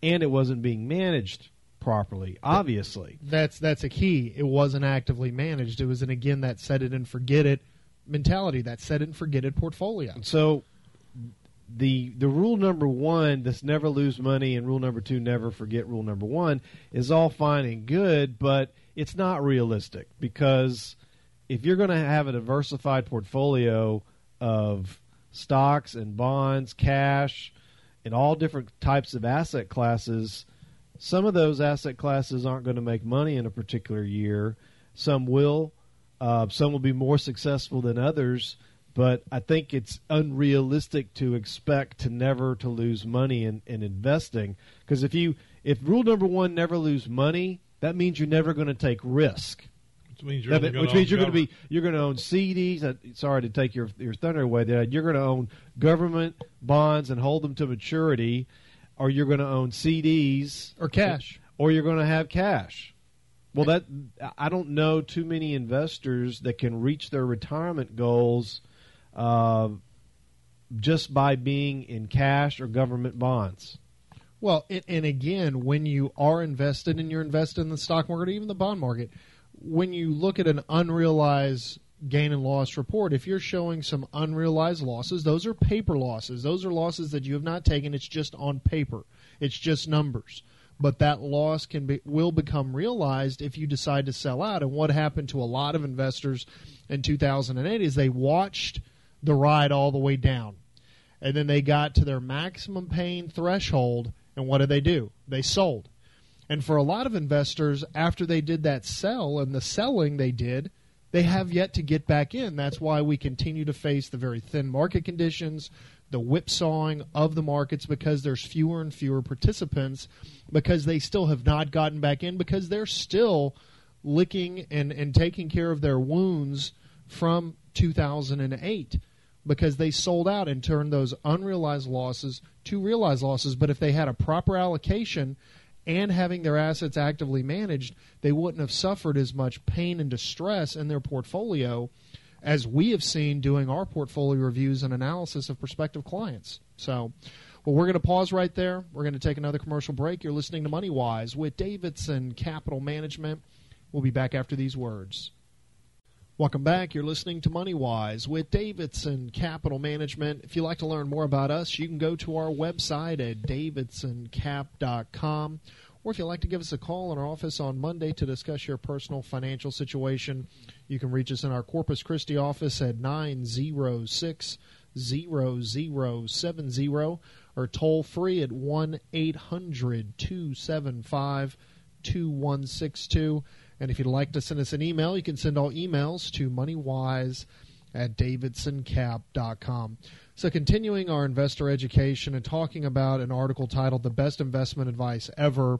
and it wasn't being managed properly obviously That's that's a key. It wasn't actively managed. It was an again that set it and forget it mentality. That set and forget it portfolio. So the the rule number one, this never lose money, and rule number two, never forget rule number one, is all fine and good, but it's not realistic because if you're going to have a diversified portfolio of stocks and bonds, cash, and all different types of asset classes, some of those asset classes aren't going to make money in a particular year. Some will. Uh, some will be more successful than others, but I think it's unrealistic to expect to never to lose money in, in investing. Because if you if rule number one, never lose money, that means you're never going to take risk. Which means you're Yeah, only but- gonna which means own you're going to be you're going to own CDs. Uh, sorry to take your your thunder away. There, you're going to own government bonds and hold them to maturity, or you're going to own CDs Or cash. or you're going to have cash. Well, that I don't know too many investors that can reach their retirement goals uh, just by being in cash or government bonds. Well, and, and again, when you are invested and you're invested in the stock market, or even the bond market, when you look at an unrealized gain and loss report, if you're showing some unrealized losses, those are paper losses. Those are losses that you have not taken. It's just on paper. It's just numbers. But that loss can be will become realized if you decide to sell out. And what happened to a lot of investors in 2008 is they watched the ride all the way down. And then they got to their maximum pain threshold and what did they do? They sold. And for a lot of investors after they did that sell and the selling they did they have yet to get back in. That's why we continue to face the very thin market conditions the whipsawing of the markets because there's fewer and fewer participants because they still have not gotten back in because they're still licking and, and taking care of their wounds from 2008 because they sold out and turned those unrealized losses to realized losses. But if they had a proper allocation and having their assets actively managed, they wouldn't have suffered as much pain and distress in their portfolio as we have seen doing our portfolio reviews and analysis of prospective clients. So, well, we're going to pause right there. We're going to take another commercial break. You're listening to Money Wise with Davidson Capital Management. We'll be back after these words. Welcome back. You're listening to Money Wise with Davidson Capital Management. If you'd like to learn more about us, you can go to our website at davidsoncap.com. or if you'd like to give us a call in our office on Monday to discuss your personal financial situation, you can reach us in our Corpus Christi office at 906 0070 or toll free at 1 800 275 2162. And if you'd like to send us an email, you can send all emails to moneywise at davidsoncap.com. So, continuing our investor education and talking about an article titled The Best Investment Advice Ever.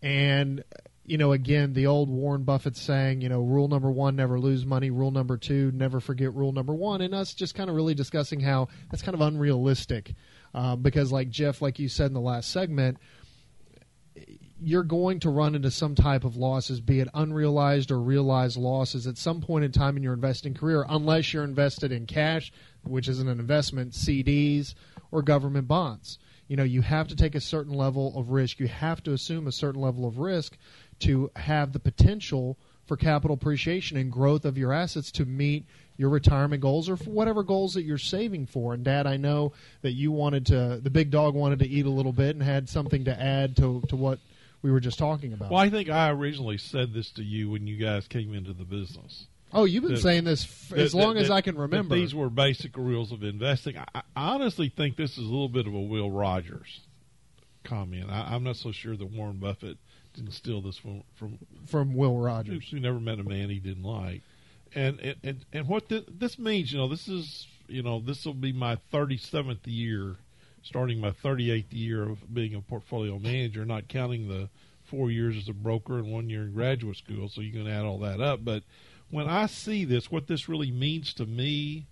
And, you know, again, the old Warren Buffett saying, you know, rule number one, never lose money. Rule number two, never forget rule number one. And us just kind of really discussing how that's kind of unrealistic. Uh, because, like Jeff, like you said in the last segment, you're going to run into some type of losses, be it unrealized or realized losses at some point in time in your investing career, unless you're invested in cash, which isn't an investment, CDs, or government bonds. You know, you have to take a certain level of risk. You have to assume a certain level of risk to have the potential for capital appreciation and growth of your assets to meet your retirement goals or for whatever goals that you're saving for. And Dad, I know that you wanted to, the big dog wanted to eat a little bit and had something to add to, to what we were just talking about. Well, I think I originally said this to you when you guys came into the business. Oh, you've been that, saying this f- as that, long that, as I can remember. these were basic rules of investing. I, I, honestly think this is a little bit of a Will Rogers comment. I, am not so sure that Warren Buffett didn't steal this from from, from Will Rogers, who never met a man he didn't like. And and and, and what th- this means, you know, this is you know this will be my 37th year, starting my 38th year of being a portfolio manager, not counting the four years as a broker and one year in graduate school. So you can add all that up, but when I see this, what this really means to me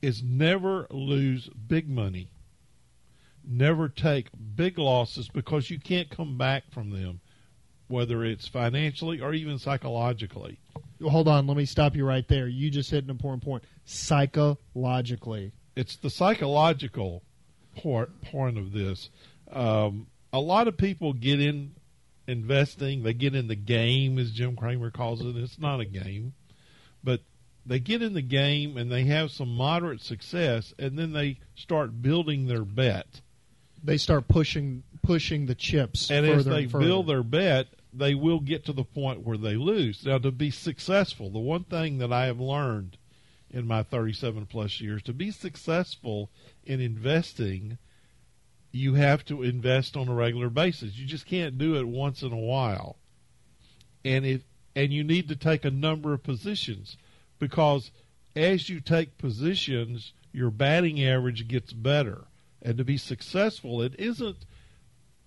is never lose big money. Never take big losses because you can't come back from them, whether it's financially or even psychologically. Hold on, let me stop you right there. You just hit an important point. Psychologically. It's the psychological part, point of this. Um, a lot of people get in investing. They get in the game, as Jim Cramer calls it. It's not a game, but they get in the game and they have some moderate success, and then they start building their bet. They start pushing pushing the chips, and as they and build their bet, they will get to the point where they lose. Now, to be successful, the one thing that I have learned in my 37 plus years to be successful in investing you have to invest on a regular basis. You just can't do it once in a while. And if and you need to take a number of positions because as you take positions, your batting average gets better. And to be successful, it isn't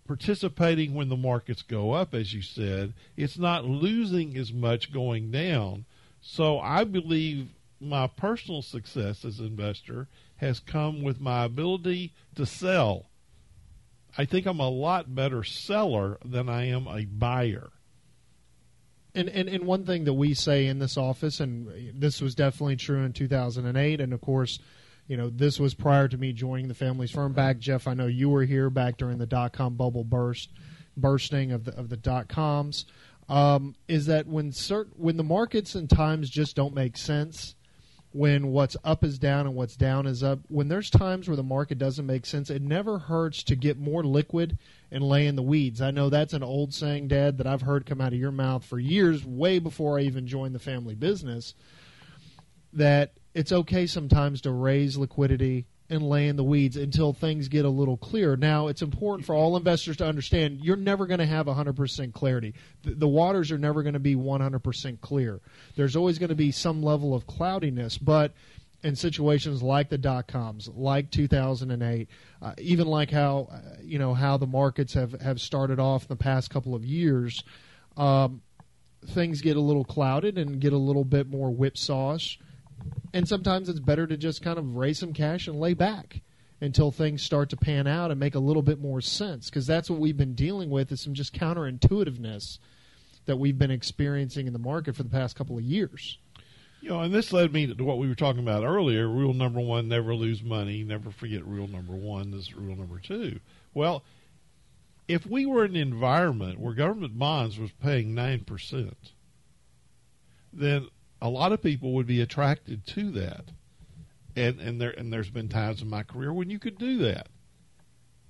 participating when the markets go up, as you said. It's not losing as much going down. So I believe my personal success as an investor has come with my ability to sell I think I'm a lot better seller than I am a buyer. And, and and one thing that we say in this office, and this was definitely true in 2008, and of course, you know, this was prior to me joining the family's firm. Back, Jeff, I know you were here back during the dot com bubble burst, bursting of the of the dot coms. Um, is that when certain when the markets and times just don't make sense, when what's up is down and what's down is up. When there's times where the market doesn't make sense, it never hurts to get more liquid and lay in the weeds. I know that's an old saying, Dad, that I've heard come out of your mouth for years, way before I even joined the family business. That it's okay sometimes to raise liquidity and lay in the weeds until things get a little clearer. Now, it's important for all investors to understand you're never going to have 100% clarity. The, the waters are never going to be 100% clear. There's always going to be some level of cloudiness, but in situations like the dot coms, like 2008, uh, even like how uh, you know how the markets have have started off in the past couple of years, um, things get a little clouded and get a little bit more whipsawish and sometimes it's better to just kind of raise some cash and lay back until things start to pan out and make a little bit more sense because that's what we've been dealing with is some just counterintuitiveness that we've been experiencing in the market for the past couple of years. You know, and this led me to what we were talking about earlier. Rule number one: never lose money. Never forget rule number one. This is rule number two. Well, if we were in an environment where government bonds was paying nine percent, then a lot of people would be attracted to that. And and there and there's been times in my career when you could do that.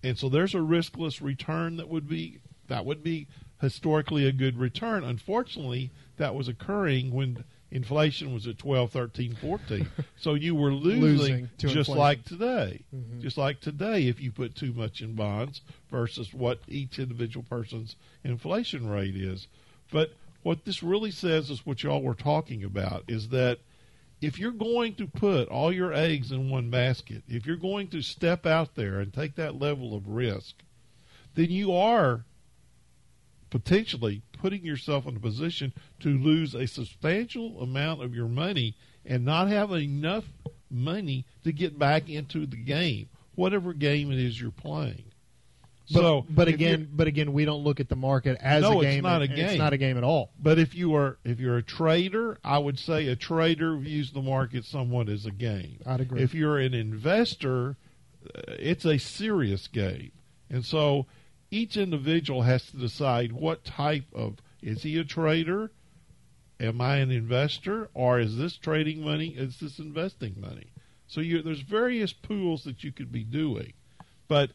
And so there's a riskless return that would be that would be historically a good return. Unfortunately, that was occurring when inflation was at 12, 13, 14. so you were losing, Losing just inflation. like today. Mhm. Just like today, if you put too much in bonds versus what each individual person's inflation rate is. But what this really says is what y'all were talking about is that if you're going to put all your eggs in one basket, if you're going to step out there and take that level of risk, then you are potentially putting yourself in a position to lose a substantial amount of your money and not have enough money to get back into the game, whatever game it is you're playing. But, so, but again, but again, we don't look at the market as No, a it's game. not a game. It's not a game at all. But if you are if you're a trader, I would say a trader views the market somewhat as a game. I'd agree. If you're an investor, uh, it's a serious game, and so each individual has to decide what type of is he a trader, am I an investor, or is this trading money? Is this investing money? So you, there's various pools that you could be doing, but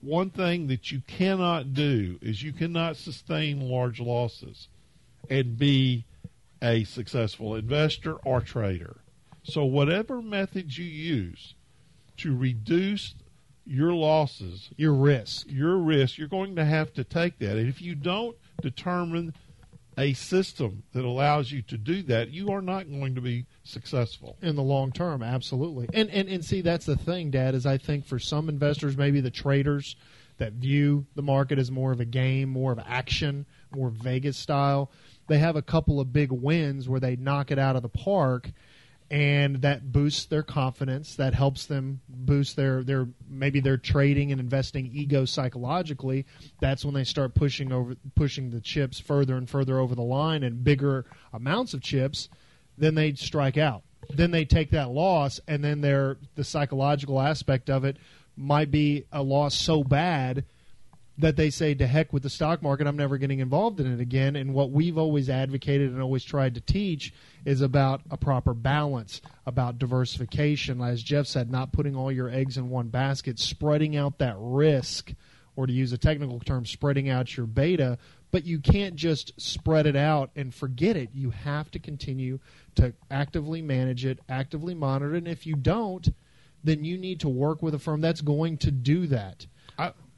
one thing that you cannot do is you cannot sustain large losses and be a successful investor or trader. So whatever methods you use to reduce your losses, Your risk. your risk, you're going to have to take that. And if you don't determine a system that allows you to do that, you are not going to be successful. in the long term absolutely and, and and see that's the thing dad is i think for some investors maybe the traders that view the market as more of a game more of action more vegas style they have a couple of big wins where they knock it out of the park and that boosts their confidence that helps them boost their their maybe their trading and investing ego psychologically that's when they start pushing over pushing the chips further and further over the line and bigger amounts of chips then they strike out. Then they take that loss, and then their the psychological aspect of it might be a loss so bad that they say, "To heck with the stock market! I'm never getting involved in it again." And what we've always advocated and always tried to teach is about a proper balance, about diversification. As Jeff said, not putting all your eggs in one basket, spreading out that risk, or to use a technical term, spreading out your beta. But you can't just spread it out and forget it. You have to continue to actively manage it, actively monitor it. And if you don't, then you need to work with a firm that's going to do that.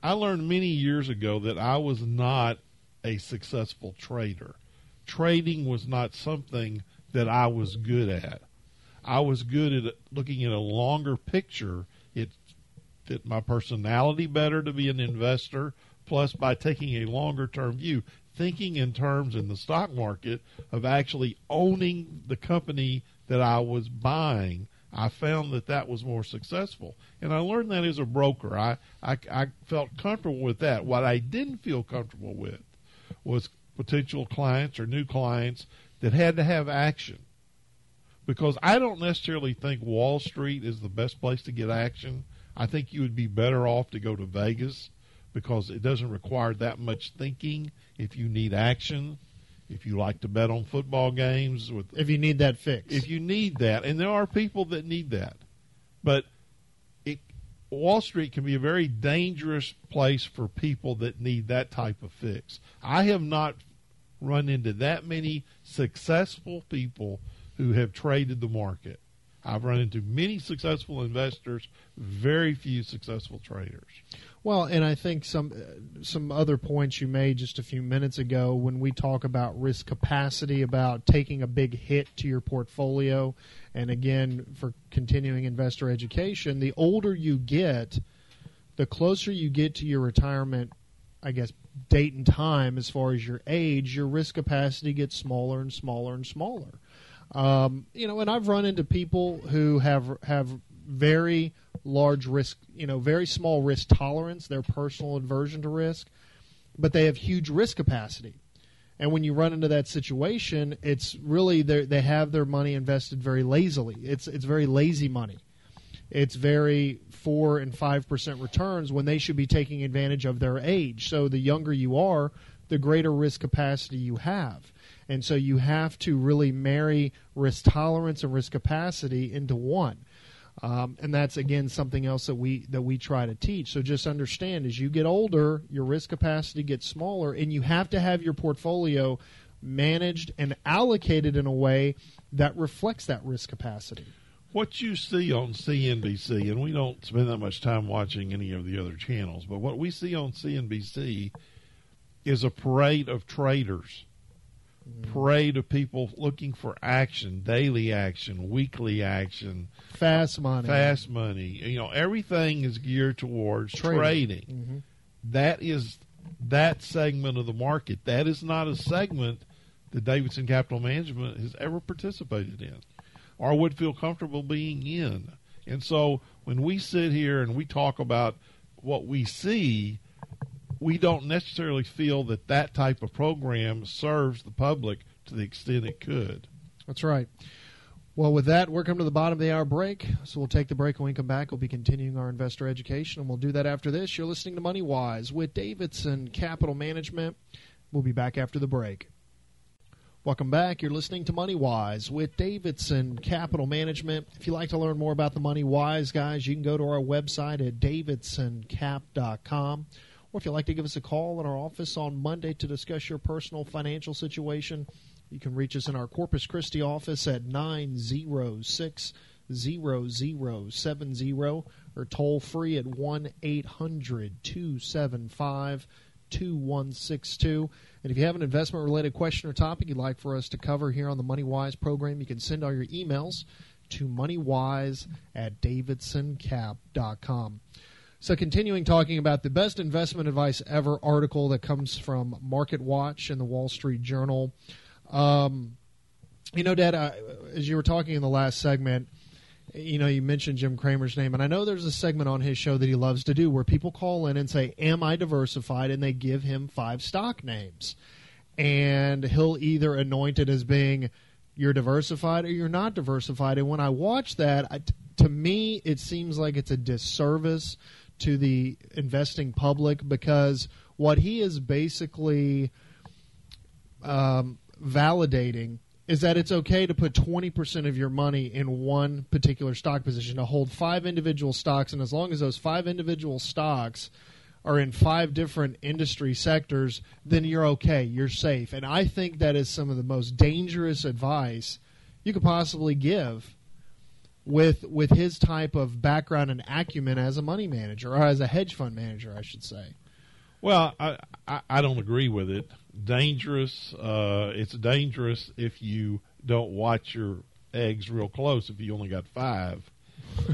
I, learned many years ago that I was not a successful trader. Trading was not something that I was good at. I was good at looking at a longer picture. It fit my personality better to be an investor, plus by taking a longer term view, thinking in terms in the stock market of actually owning the company that I was buying. I found that that was more successful, and I learned that as a broker. I, I I felt comfortable with that. What I didn't feel comfortable with was potential clients or new clients that had to have action because I don't necessarily think Wall Street is the best place to get action. I think you would be better off to go to Vegas because it doesn't require that much thinking if you need action. If you like to bet on football games with If you need that fix, if you need that, and there are people that need that, but it, Wall Street can be a very dangerous place for people that need that type of fix. I have not run into that many successful people who have traded the market. I've run into many successful investors, very few successful traders. Well, and I think some uh, some other points you made just a few minutes ago when we talk about risk capacity, about taking a big hit to your portfolio, and again for continuing investor education, the older you get, the closer you get to your retirement, I guess date and time as far as your age, your risk capacity gets smaller and smaller and smaller. Um, you know, and I've run into people who have have very large risk, you know, very small risk tolerance, their personal aversion to risk, but they have huge risk capacity. And when you run into that situation, it's really they have their money invested very lazily. It's it's very lazy money. It's very four and five percent returns when they should be taking advantage of their age. So the younger you are, the greater risk capacity you have. And so you have to really marry risk tolerance and risk capacity into one. Um, and that's again something else that we that we try to teach. So just understand as you get older, your risk capacity gets smaller, and you have to have your portfolio managed and allocated in a way that reflects that risk capacity. What you see on CNBC, and we don't spend that much time watching any of the other channels, but what we see on CNBC is a parade of traders, mm. parade of people looking for action, daily action, weekly action, fast money, fast money. You know, everything is geared towards trading. trading. Mm-hmm. That is that segment of the market. That is not a segment that Davidson Capital Management has ever participated in or would feel comfortable being in. And so when we sit here and we talk about what we see, we don't necessarily feel that that type of program serves the public to the extent it could. That's right. Well, with that, we're coming to the bottom of the hour break. So we'll take the break when we come back. We'll be continuing our investor education, and we'll do that after this. You're listening to Money Wise with Davidson Capital Management. We'll be back after the break. Welcome back. You're listening to Money Wise with Davidson Capital Management. If you'd like to learn more about the Money Wise guys, you can go to our website at davidsoncap.com. Or if you'd like to give us a call in our office on Monday to discuss your personal financial situation, you can reach us in our Corpus Christi office at 906 0070 or toll free at 1 800 275 2162. And if you have an investment related question or topic you'd like for us to cover here on the MoneyWise program, you can send all your emails to moneywise at davidsoncap.com. So, continuing talking about the best investment advice ever article that comes from Market Watch and the Wall Street Journal. Um, you know, Dad, I, as you were talking in the last segment, you know, you mentioned Jim Cramer's name, and I know there's a segment on his show that he loves to do where people call in and say, Am I diversified? And they give him five stock names. And he'll either anoint it as being you're diversified or you're not diversified. And when I watch that, to me, it seems like it's a disservice to the investing public because what he is basically um, validating is that it's okay to put 20% of your money in one particular stock position to hold five individual stocks. And as long as those five individual stocks are in five different industry sectors then you're okay. You're safe. And i think that is some of the most dangerous advice you could possibly give with with his type of background and acumen as a money manager or as a hedge fund manager i should say well i i, I don't agree with it dangerous. Uh, it's dangerous if you don't watch your eggs real close. If you only got five,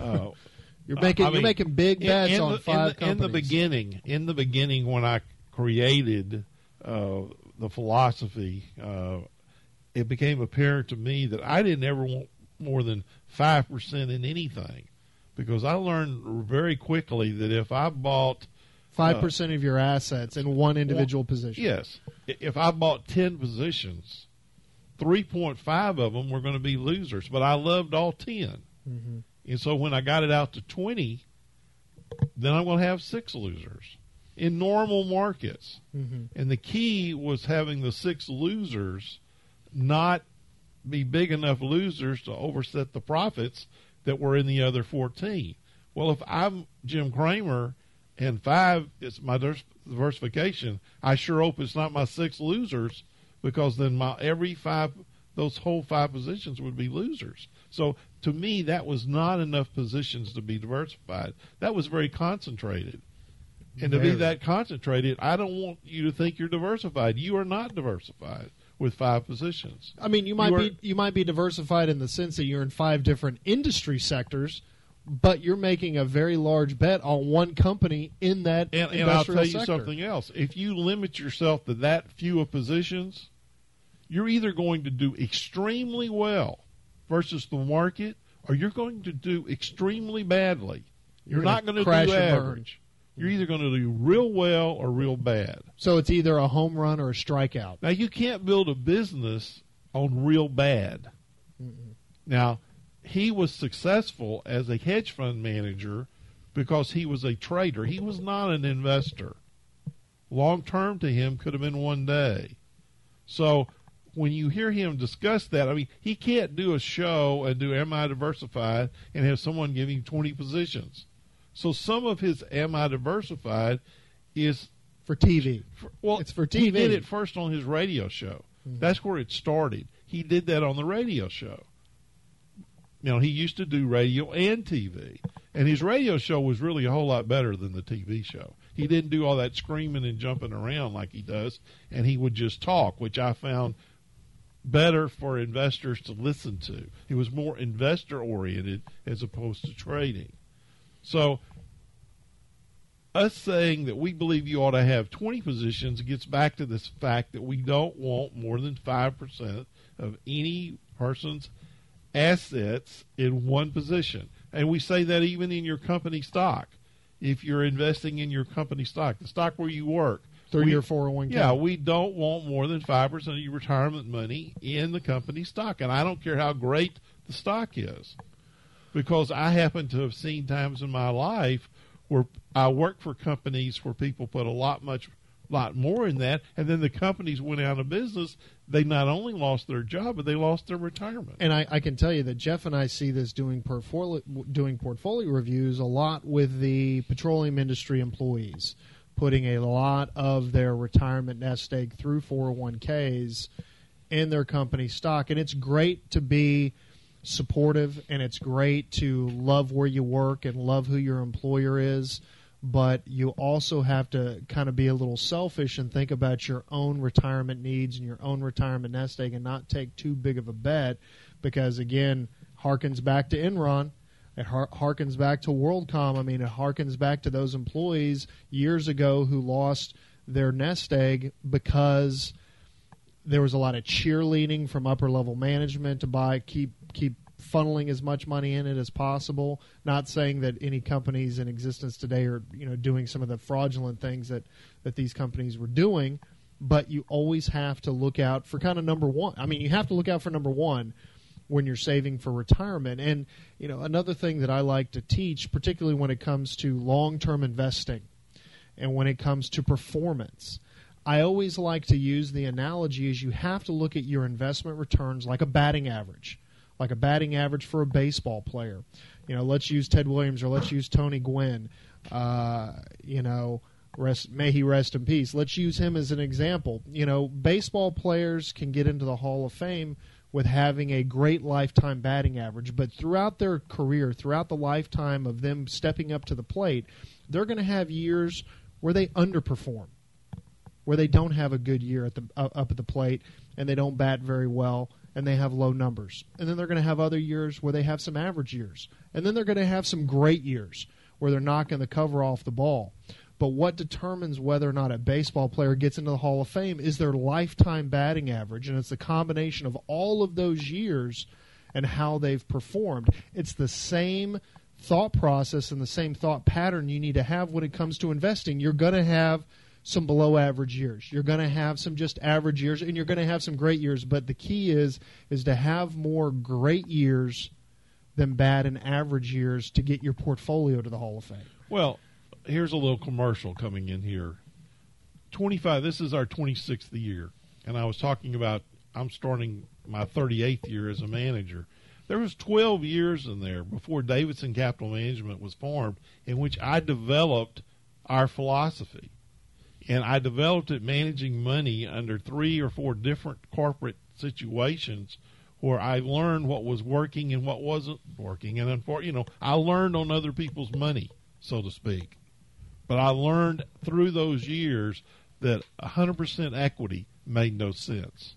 uh, you're making I mean, you're making big bets in, in on the, five in the, in the beginning, in the beginning, when I created uh, the philosophy, uh, it became apparent to me that I didn't ever want more than five percent in anything, because I learned very quickly that if I bought Five percent uh, of your assets in one individual well, position. Yes. If I bought ten positions, three point five of them were going to be losers, but I loved all 10 mm-hmm. And so when I got it out to twenty, then I'm going to have six losers in normal markets. Mm-hmm. And the key was having the six losers not be big enough losers to overset the profits that were in the other 14. Well, if I'm Jim Cramer and five is my diversification. I sure hope it's not my six losers because then my every five those whole five positions would be losers. So to me, that was not enough positions to be diversified. That was very concentrated. And to be that concentrated, I don't want you to think you're diversified. You are not diversified with five positions. I mean, you might you are, be you might be diversified in the sense that you're in five different industry sectors, but you're making a very large bet on one company in that and, and I'll tell you sector. something else. If you limit yourself to that few of positions, you're either going to do extremely well versus the market, or you're going to do extremely badly. You're, you're not going to do average. You're either going to do real well or real bad. So it's either a home run or a strikeout. Now you can't build a business on real bad. Mm-mm. Now he was successful as a hedge fund manager because he was a trader. He was not an investor. Long term to him could have been one day. So when you hear him discuss that, I mean, he can't do a show and do Am I Diversified and have someone giving 20 positions. So some of his Am I Diversified is for TV. For, well, it's for TV. He did it first on his radio show. Mm-hmm. That's where it started. He did that on the radio show. You know, he used to do radio and TV, and his radio show was really a whole lot better than the TV show. He didn't do all that screaming and jumping around like he does, and he would just talk, which I found better for investors to listen to. He was more investor oriented as opposed to trading. So, us saying that we believe you ought to have 20 positions gets back to this fact that we don't want more than 5% of any person's assets in one position. And we say that even in your company stock. If you're investing in your company stock, the stock where you work, through we, your 401k. Yeah, we don't want more than 5% of your retirement money in the company stock. And I don't care how great the stock is. Because I happen to have seen times in my life where I worked for companies where people put a lot much lot more in that and then the companies went out of business they not only lost their job but they lost their retirement and I, I can tell you that jeff and i see this doing portfolio doing portfolio reviews a lot with the petroleum industry employees putting a lot of their retirement nest egg through 401ks in their company stock. And it's great to be supportive and it's great to love where you work and love who your employer is. But you also have to kind of be a little selfish and think about your own retirement needs and your own retirement nest egg and not take too big of a bet because, again, harkens back to Enron it harkens back to WorldCom. I mean, it harkens back to those employees years ago who lost their nest egg because there was a lot of cheerleading from upper level management to buy keep keep funneling as much money in it as possible. Not saying that any companies in existence today are you know doing some of the fraudulent things that that these companies were doing, but you always have to look out for kind of number one. I mean, you have to look out for number one when you're saving for retirement. And you know, another thing that I like to teach, particularly when it comes to long-term investing and when it comes to performance, I always like to use the analogy is you have to look at your investment returns like a batting average, like a batting average for a baseball player. You know, let's use Ted Williams or let's use Tony Gwynn. Uh, you know, rest, may he rest in peace. Let's use him as an example. You know, baseball players can get into the Hall of Fame with having a great lifetime batting average, but throughout their career, throughout the lifetime of them stepping up to the plate, they're going to have years where they underperform, where they don't have a good year at the uh, up at the plate and they don't bat very well and they have low numbers. And then they're going to have other years where they have some average years. And then they're going to have some great years where they're knocking the cover off the ball. But what determines whether or not a baseball player gets into the Hall of Fame is their lifetime batting average, and it's the combination of all of those years and how they've performed. It's the same thought process and the same thought pattern you need to have when it comes to investing. You're going to have some below average years. You're going to have some just average years and you're going to have some great years, but the key is is to have more great years than bad and average years to get your portfolio to the Hall of Fame. Well, here's a little commercial coming in here. 25 this is our 26th year and I was talking about I'm starting my 38th year as a manager. There was 12 years in there before Davidson Capital Management was formed in which I developed our philosophy. And I developed it managing money under three or four different corporate situations where I learned what was working and what wasn't working. And, unfortunately, you know, I learned on other people's money, so to speak. But I learned through those years that 100% equity made no sense.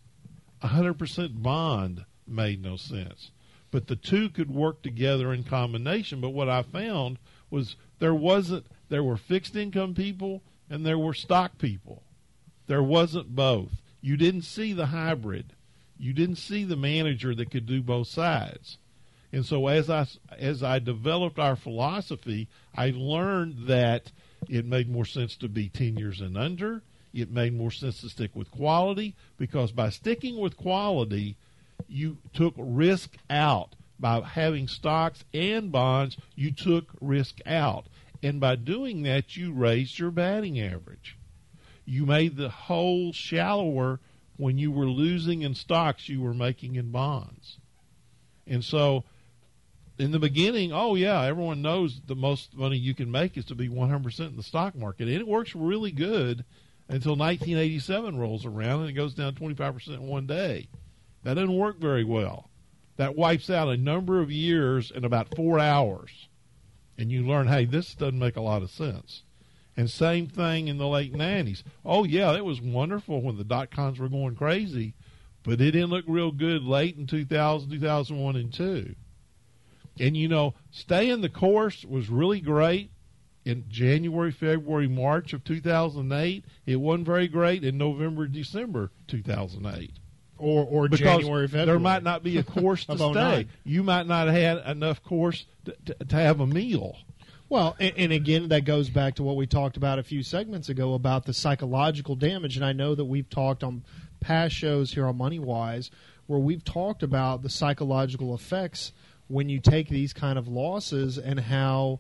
100% bond made no sense. But the two could work together in combination. But what I found was there wasn't, there were fixed income people and there were stock people. There wasn't both. You didn't see the hybrid. You didn't see the manager that could do both sides. And so as I as I developed our philosophy, I learned that it made more sense to be 10 years and under. It made more sense to stick with quality because by sticking with quality, you took risk out. By having stocks and bonds, you took risk out. And by doing that, you raised your batting average. You made the hole shallower when you were losing in stocks, you were making in bonds. And so in the beginning, oh yeah, everyone knows the most money you can make is to be 100% in the stock market. And it works really good until 1987 rolls around and it goes down 25% in one day. That doesn't work very well. That wipes out a number of years in about four hours. And you learn, hey, this doesn't make a lot of sense. And same thing in the late 90s. Oh, yeah, it was wonderful when the dot coms were going crazy, but it didn't look real good late in 2000, 2001, and 2. And, you know, staying the course was really great in January, February, March of 2008. It wasn't very great in November, December 2008. Or, or Because January, February. there might not be a course to stay. You might not have had enough course to, to, to have a meal. Well, and, and again, that goes back to what we talked about a few segments ago about the psychological damage. And I know that we've talked on past shows here on Money Wise where we've talked about the psychological effects when you take these kind of losses and how,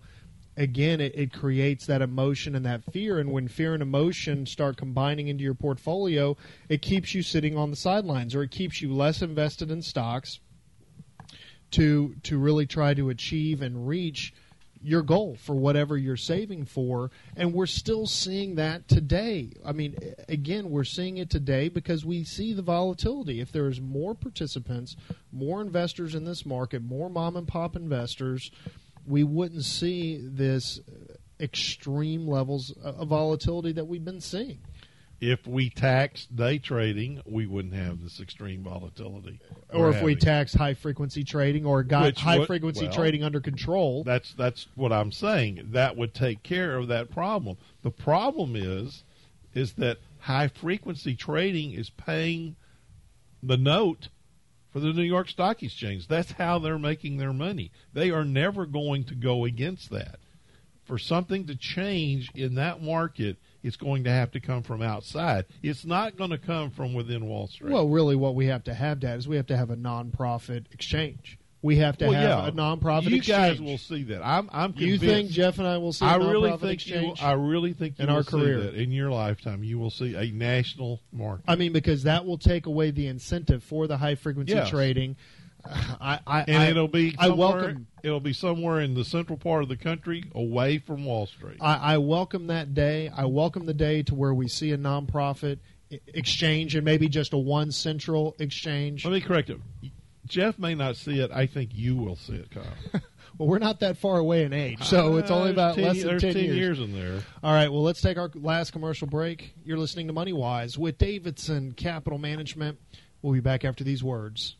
again, it, it creates that emotion and that fear. And when fear and emotion start combining into your portfolio, it keeps you sitting on the sidelines or it keeps you less invested in stocks to to really try to achieve and reach your goal for whatever you're saving for. And we're still seeing that today. I mean again we're seeing it today because we see the volatility. If there's more participants more investors in this market more mom and pop investors we wouldn't see this extreme levels of volatility that we've been seeing If we taxed day trading, we wouldn't have this extreme volatility. or if we having. tax high frequency trading or got Which high would- frequency well, trading under control That's that's what I'm saying. That would take care of that problem. The problem is is that high frequency trading is paying the note for the New York Stock Exchange. That's how they're making their money. They are never going to go against that. For something to change in that market, it's going to have to come from outside. It's not going to come from within Wall Street. Well, really, what we have to have, Dad, is we have to have a non-profit exchange. We have to Well, have yeah. a non-profit you exchange. guys will see that. I'm I'm you think Jeff and I will see a I really think you. I really think you in will our see career. that in your lifetime. You will see a national market. I mean, because that will take away the incentive for the high frequency Yes. trading. I, I, and I, it'll be I welcome it'll be somewhere in the central part of the country, away from Wall Street. I, I welcome that day. I welcome the day to where we see a nonprofit exchange and maybe just a one central exchange. Let me correct it. Jeff may not see it. I think you will see it, Kyle. Well, we're not that far away in age, so it's only Uh, about less 10, than there's 10, years. in there. All right, well, let's take our last commercial break. You're listening to Money Wise with Davidson Capital Management. We'll be back after these words.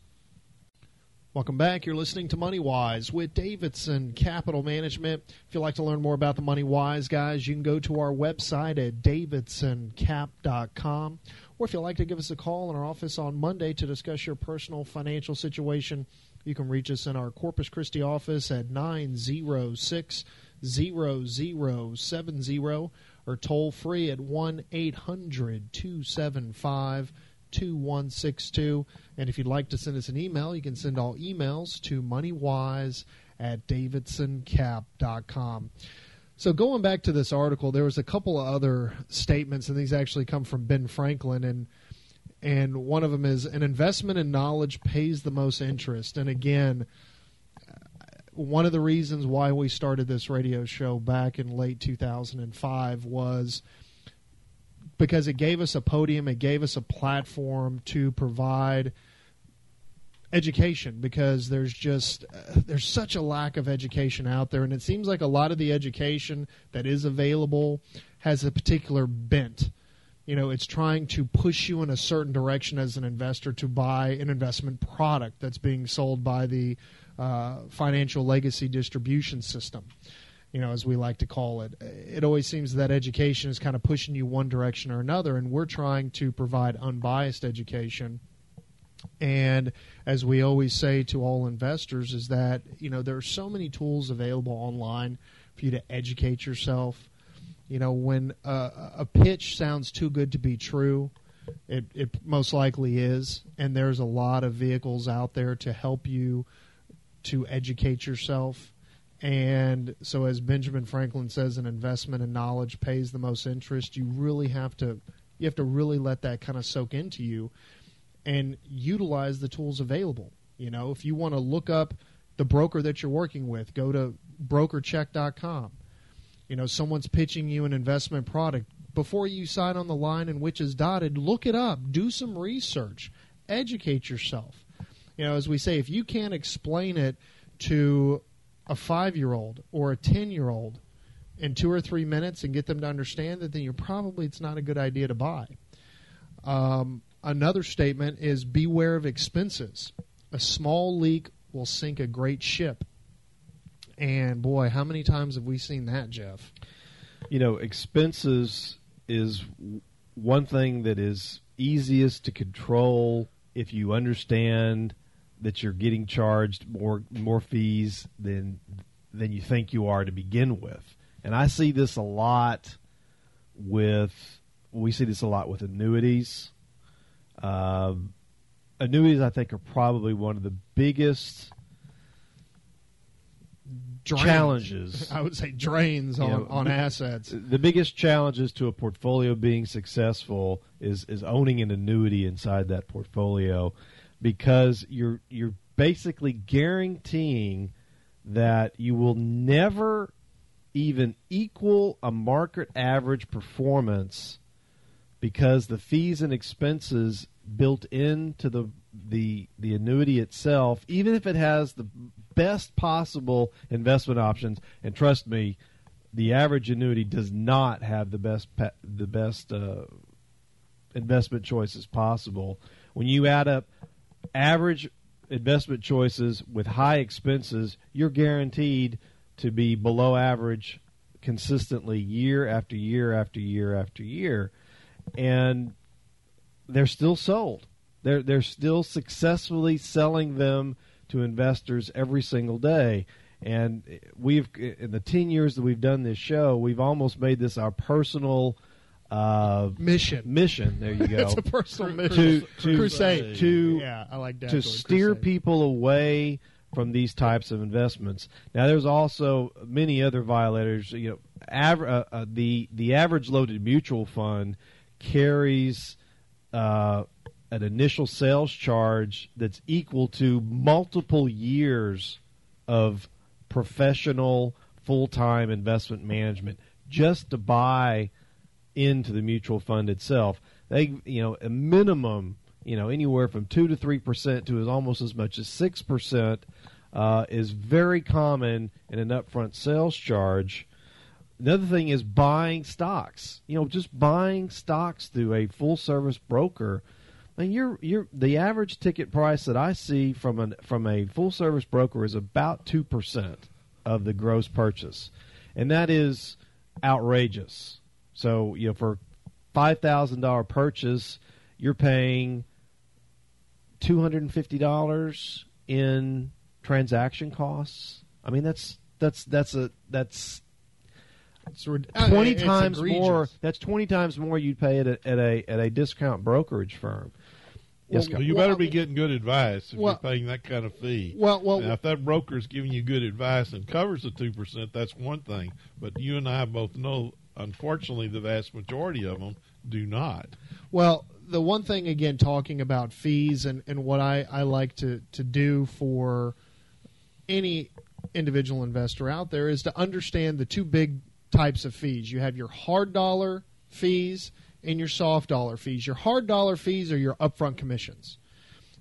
Welcome back. You're listening to Money Wise with Davidson Capital Management. If you'd like to learn more about the Money Wise guys, you can go to our website at davidsoncap.com. Or if you'd like to give us a call in our office on Monday to discuss your personal financial situation, you can reach us in our Corpus Christi office at 906 0070 or toll free at 1 800 275 2162. And if you'd like to send us an email, you can send all emails to moneywise at davidsoncap.com. So going back to this article, there was a couple of other statements, and these actually come from Ben Franklin, and and one of them is an investment in knowledge pays the most interest. And again, one of the reasons why we started this radio show back in late 2005 was because it gave us a podium, it gave us a platform to provide education because there's just uh, there's such a lack of education out there and it seems like a lot of the education that is available has a particular bent. You know it's trying to push you in a certain direction as an investor to buy an investment product that's being sold by the uh, financial legacy distribution system you know as we like to call it. It always seems that education is kind of pushing you one direction or another and we're trying to provide unbiased education and as we always say to all investors is that you know there are so many tools available online for you to educate yourself. You know when a, a pitch sounds too good to be true it, it most likely is. And there's a lot of vehicles out there to help you to educate yourself. And so as benjamin franklin says an investment in knowledge pays the most interest. You really have to You have to really let that kind of soak into you and utilize the tools available. You know, if you want to look up the broker that you're working with, go to brokercheck.com. You know, someone's pitching you an investment product. Before you sign on the line and which is dotted, look it up, do some research, educate yourself. You know, as we say, if you can't explain it to a five year old or a 10 year old in two or three minutes and get them to understand it, then you're probably, it's not a good idea to buy. Um, another statement is beware of expenses. A small leak will sink a great ship. And boy, how many times have we seen that, Jeff? You know, expenses is one thing that is easiest to control if you understand that you're getting charged more more fees than than you think you are to begin with. And I see this a lot with we see this a lot with annuities. Um, annuities, I think, are probably one of the biggest Drains. challenges. I would say drains on, know, on assets. The biggest challenges to a portfolio being successful is is owning an annuity inside that portfolio, because you're you're basically guaranteeing that you will never even equal a market average performance because the fees and expenses built into the the the annuity itself, even if it has the best possible investment options, and trust me, the average annuity does not have the best the best uh, investment choices possible. When you add up average investment choices with high expenses, you're guaranteed to be below average consistently year after year after year after year. And they're still sold. They're they're still successfully selling them to investors every single day. And we've in the ten years that we've done this show, we've almost made this our personal uh, Mission. mission. There you go. It's a personal mission. to to Crusade. to yeah, I like that. to steer crusade. people away from these types of investments. Now, there's also many other violators. You know, aver- uh, uh, the the average loaded mutual fund carries uh, an initial sales charge that's equal to multiple years of professional full time investment management just to buy into the mutual fund itself. They, you know, a minimum, you know, anywhere from two to three percent to almost as much as six percent uh, is very common in an upfront sales charge. Another thing is buying stocks. You know, just buying stocks through a full service broker. And you're you're the average ticket price that I see from an from a full service broker is about two percent of the gross purchase, and that is outrageous. So you know, for five thousand dollar purchase, you're paying two hundred and fifty dollars in transaction costs. I mean, that's that's that's a that's It's rid- oh, twenty it's times egregious. more. That's twenty times more you'd pay at a at a at a discount brokerage firm. Yes, Well, Well, you better I be getting good advice if Well- you're paying that kind of fee. Well, well, now, if that broker's giving you good advice and covers the two percent, that's one thing. But you and I both know, unfortunately, the vast majority of them do not. Well, the one thing again, talking about fees and, and what I, I like to, to do for any individual investor out there is to understand the two big types of fees. You have your hard dollar fees and your soft dollar fees. Your hard dollar fees are your upfront commissions.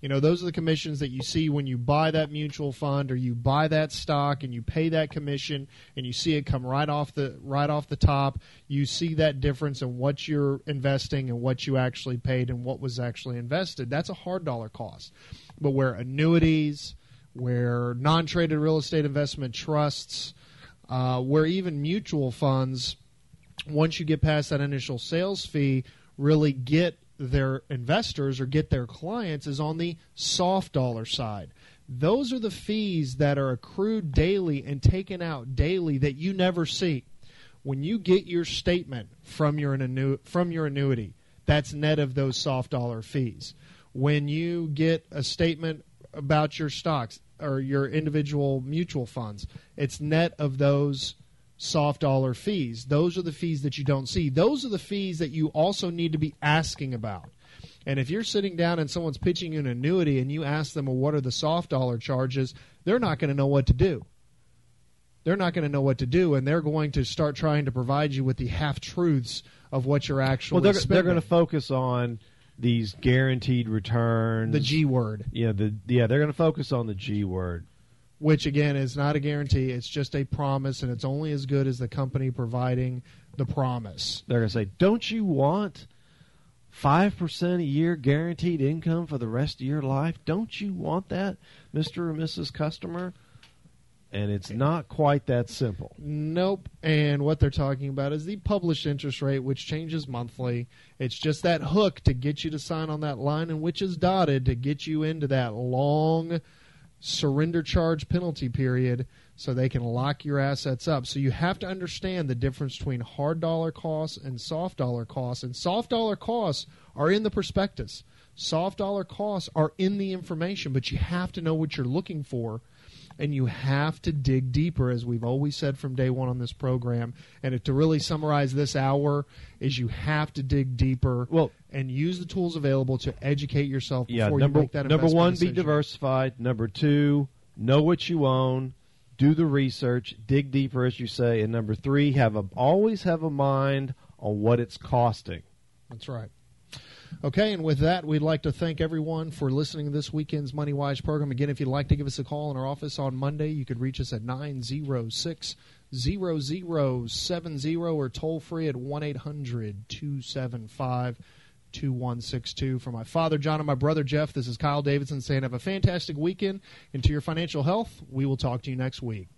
You know, those are the commissions that you see when you buy that mutual fund or you buy that stock and you pay that commission and you see it come right off the right off the top. You see that difference in what you're investing and what you actually paid and what was actually invested. That's a hard dollar cost. But where annuities, where non-traded real estate investment trusts, uh, where even mutual funds once you get past that initial sales fee, really get their investors or get their clients is on the soft dollar side. Those are the fees that are accrued daily and taken out daily that you never see. When you get your statement from your annu- from your annuity, that's net of those soft dollar fees. When you get a statement about your stocks or your individual mutual funds, it's net of those soft dollar fees. Those are the fees that you don't see. Those are the fees that you also need to be asking about. And if you're sitting down and someone's pitching you an annuity and you ask them, well, what are the soft dollar charges? They're not going to know what to do. They're not going to know what to do, and they're going to start trying to provide you with the half truths of what you're actually. Well, they're, spending. they're going to focus on these guaranteed returns. the G word. Yeah, the yeah, they're going to focus on the G word. which again is not a guarantee. It's just a promise, and it's only as good as the company providing the promise. They're going to say, "Don't you want five percent a year guaranteed income for the rest of your life? Don't you want that, Mister or Mrs. Customer?" And it's not quite that simple. Nope. And what they're talking about is the published interest rate, which changes monthly. It's just that hook to get you to sign on that line, and which is dotted to get you into that long surrender charge penalty period so they can lock your assets up. So you have to understand the difference between hard dollar costs and soft dollar costs. And soft dollar costs are in the prospectus. Soft dollar costs are in the information, but you have to know what you're looking for and you have to dig deeper, as we've always said from day one on this program. And to really summarize this hour, is you have to dig deeper. Well- and use the tools available to educate yourself before Yeah, you number make that investment. number one, be diversified. Number two, know what you own. Do the research, dig deeper, as you say. And number three, have a always have a mind on what it's costing. That's right. Okay, and with that, we'd like to thank everyone for listening to this weekend's Money Wise program. Again, if you'd like to give us a call in our office on Monday, you could reach us at 906 0070 or toll free at 1 800 275 2162. For my father, John, and my brother, Jeff, this is Kyle Davidson saying have a fantastic weekend. And to your financial health, we will talk to you next week.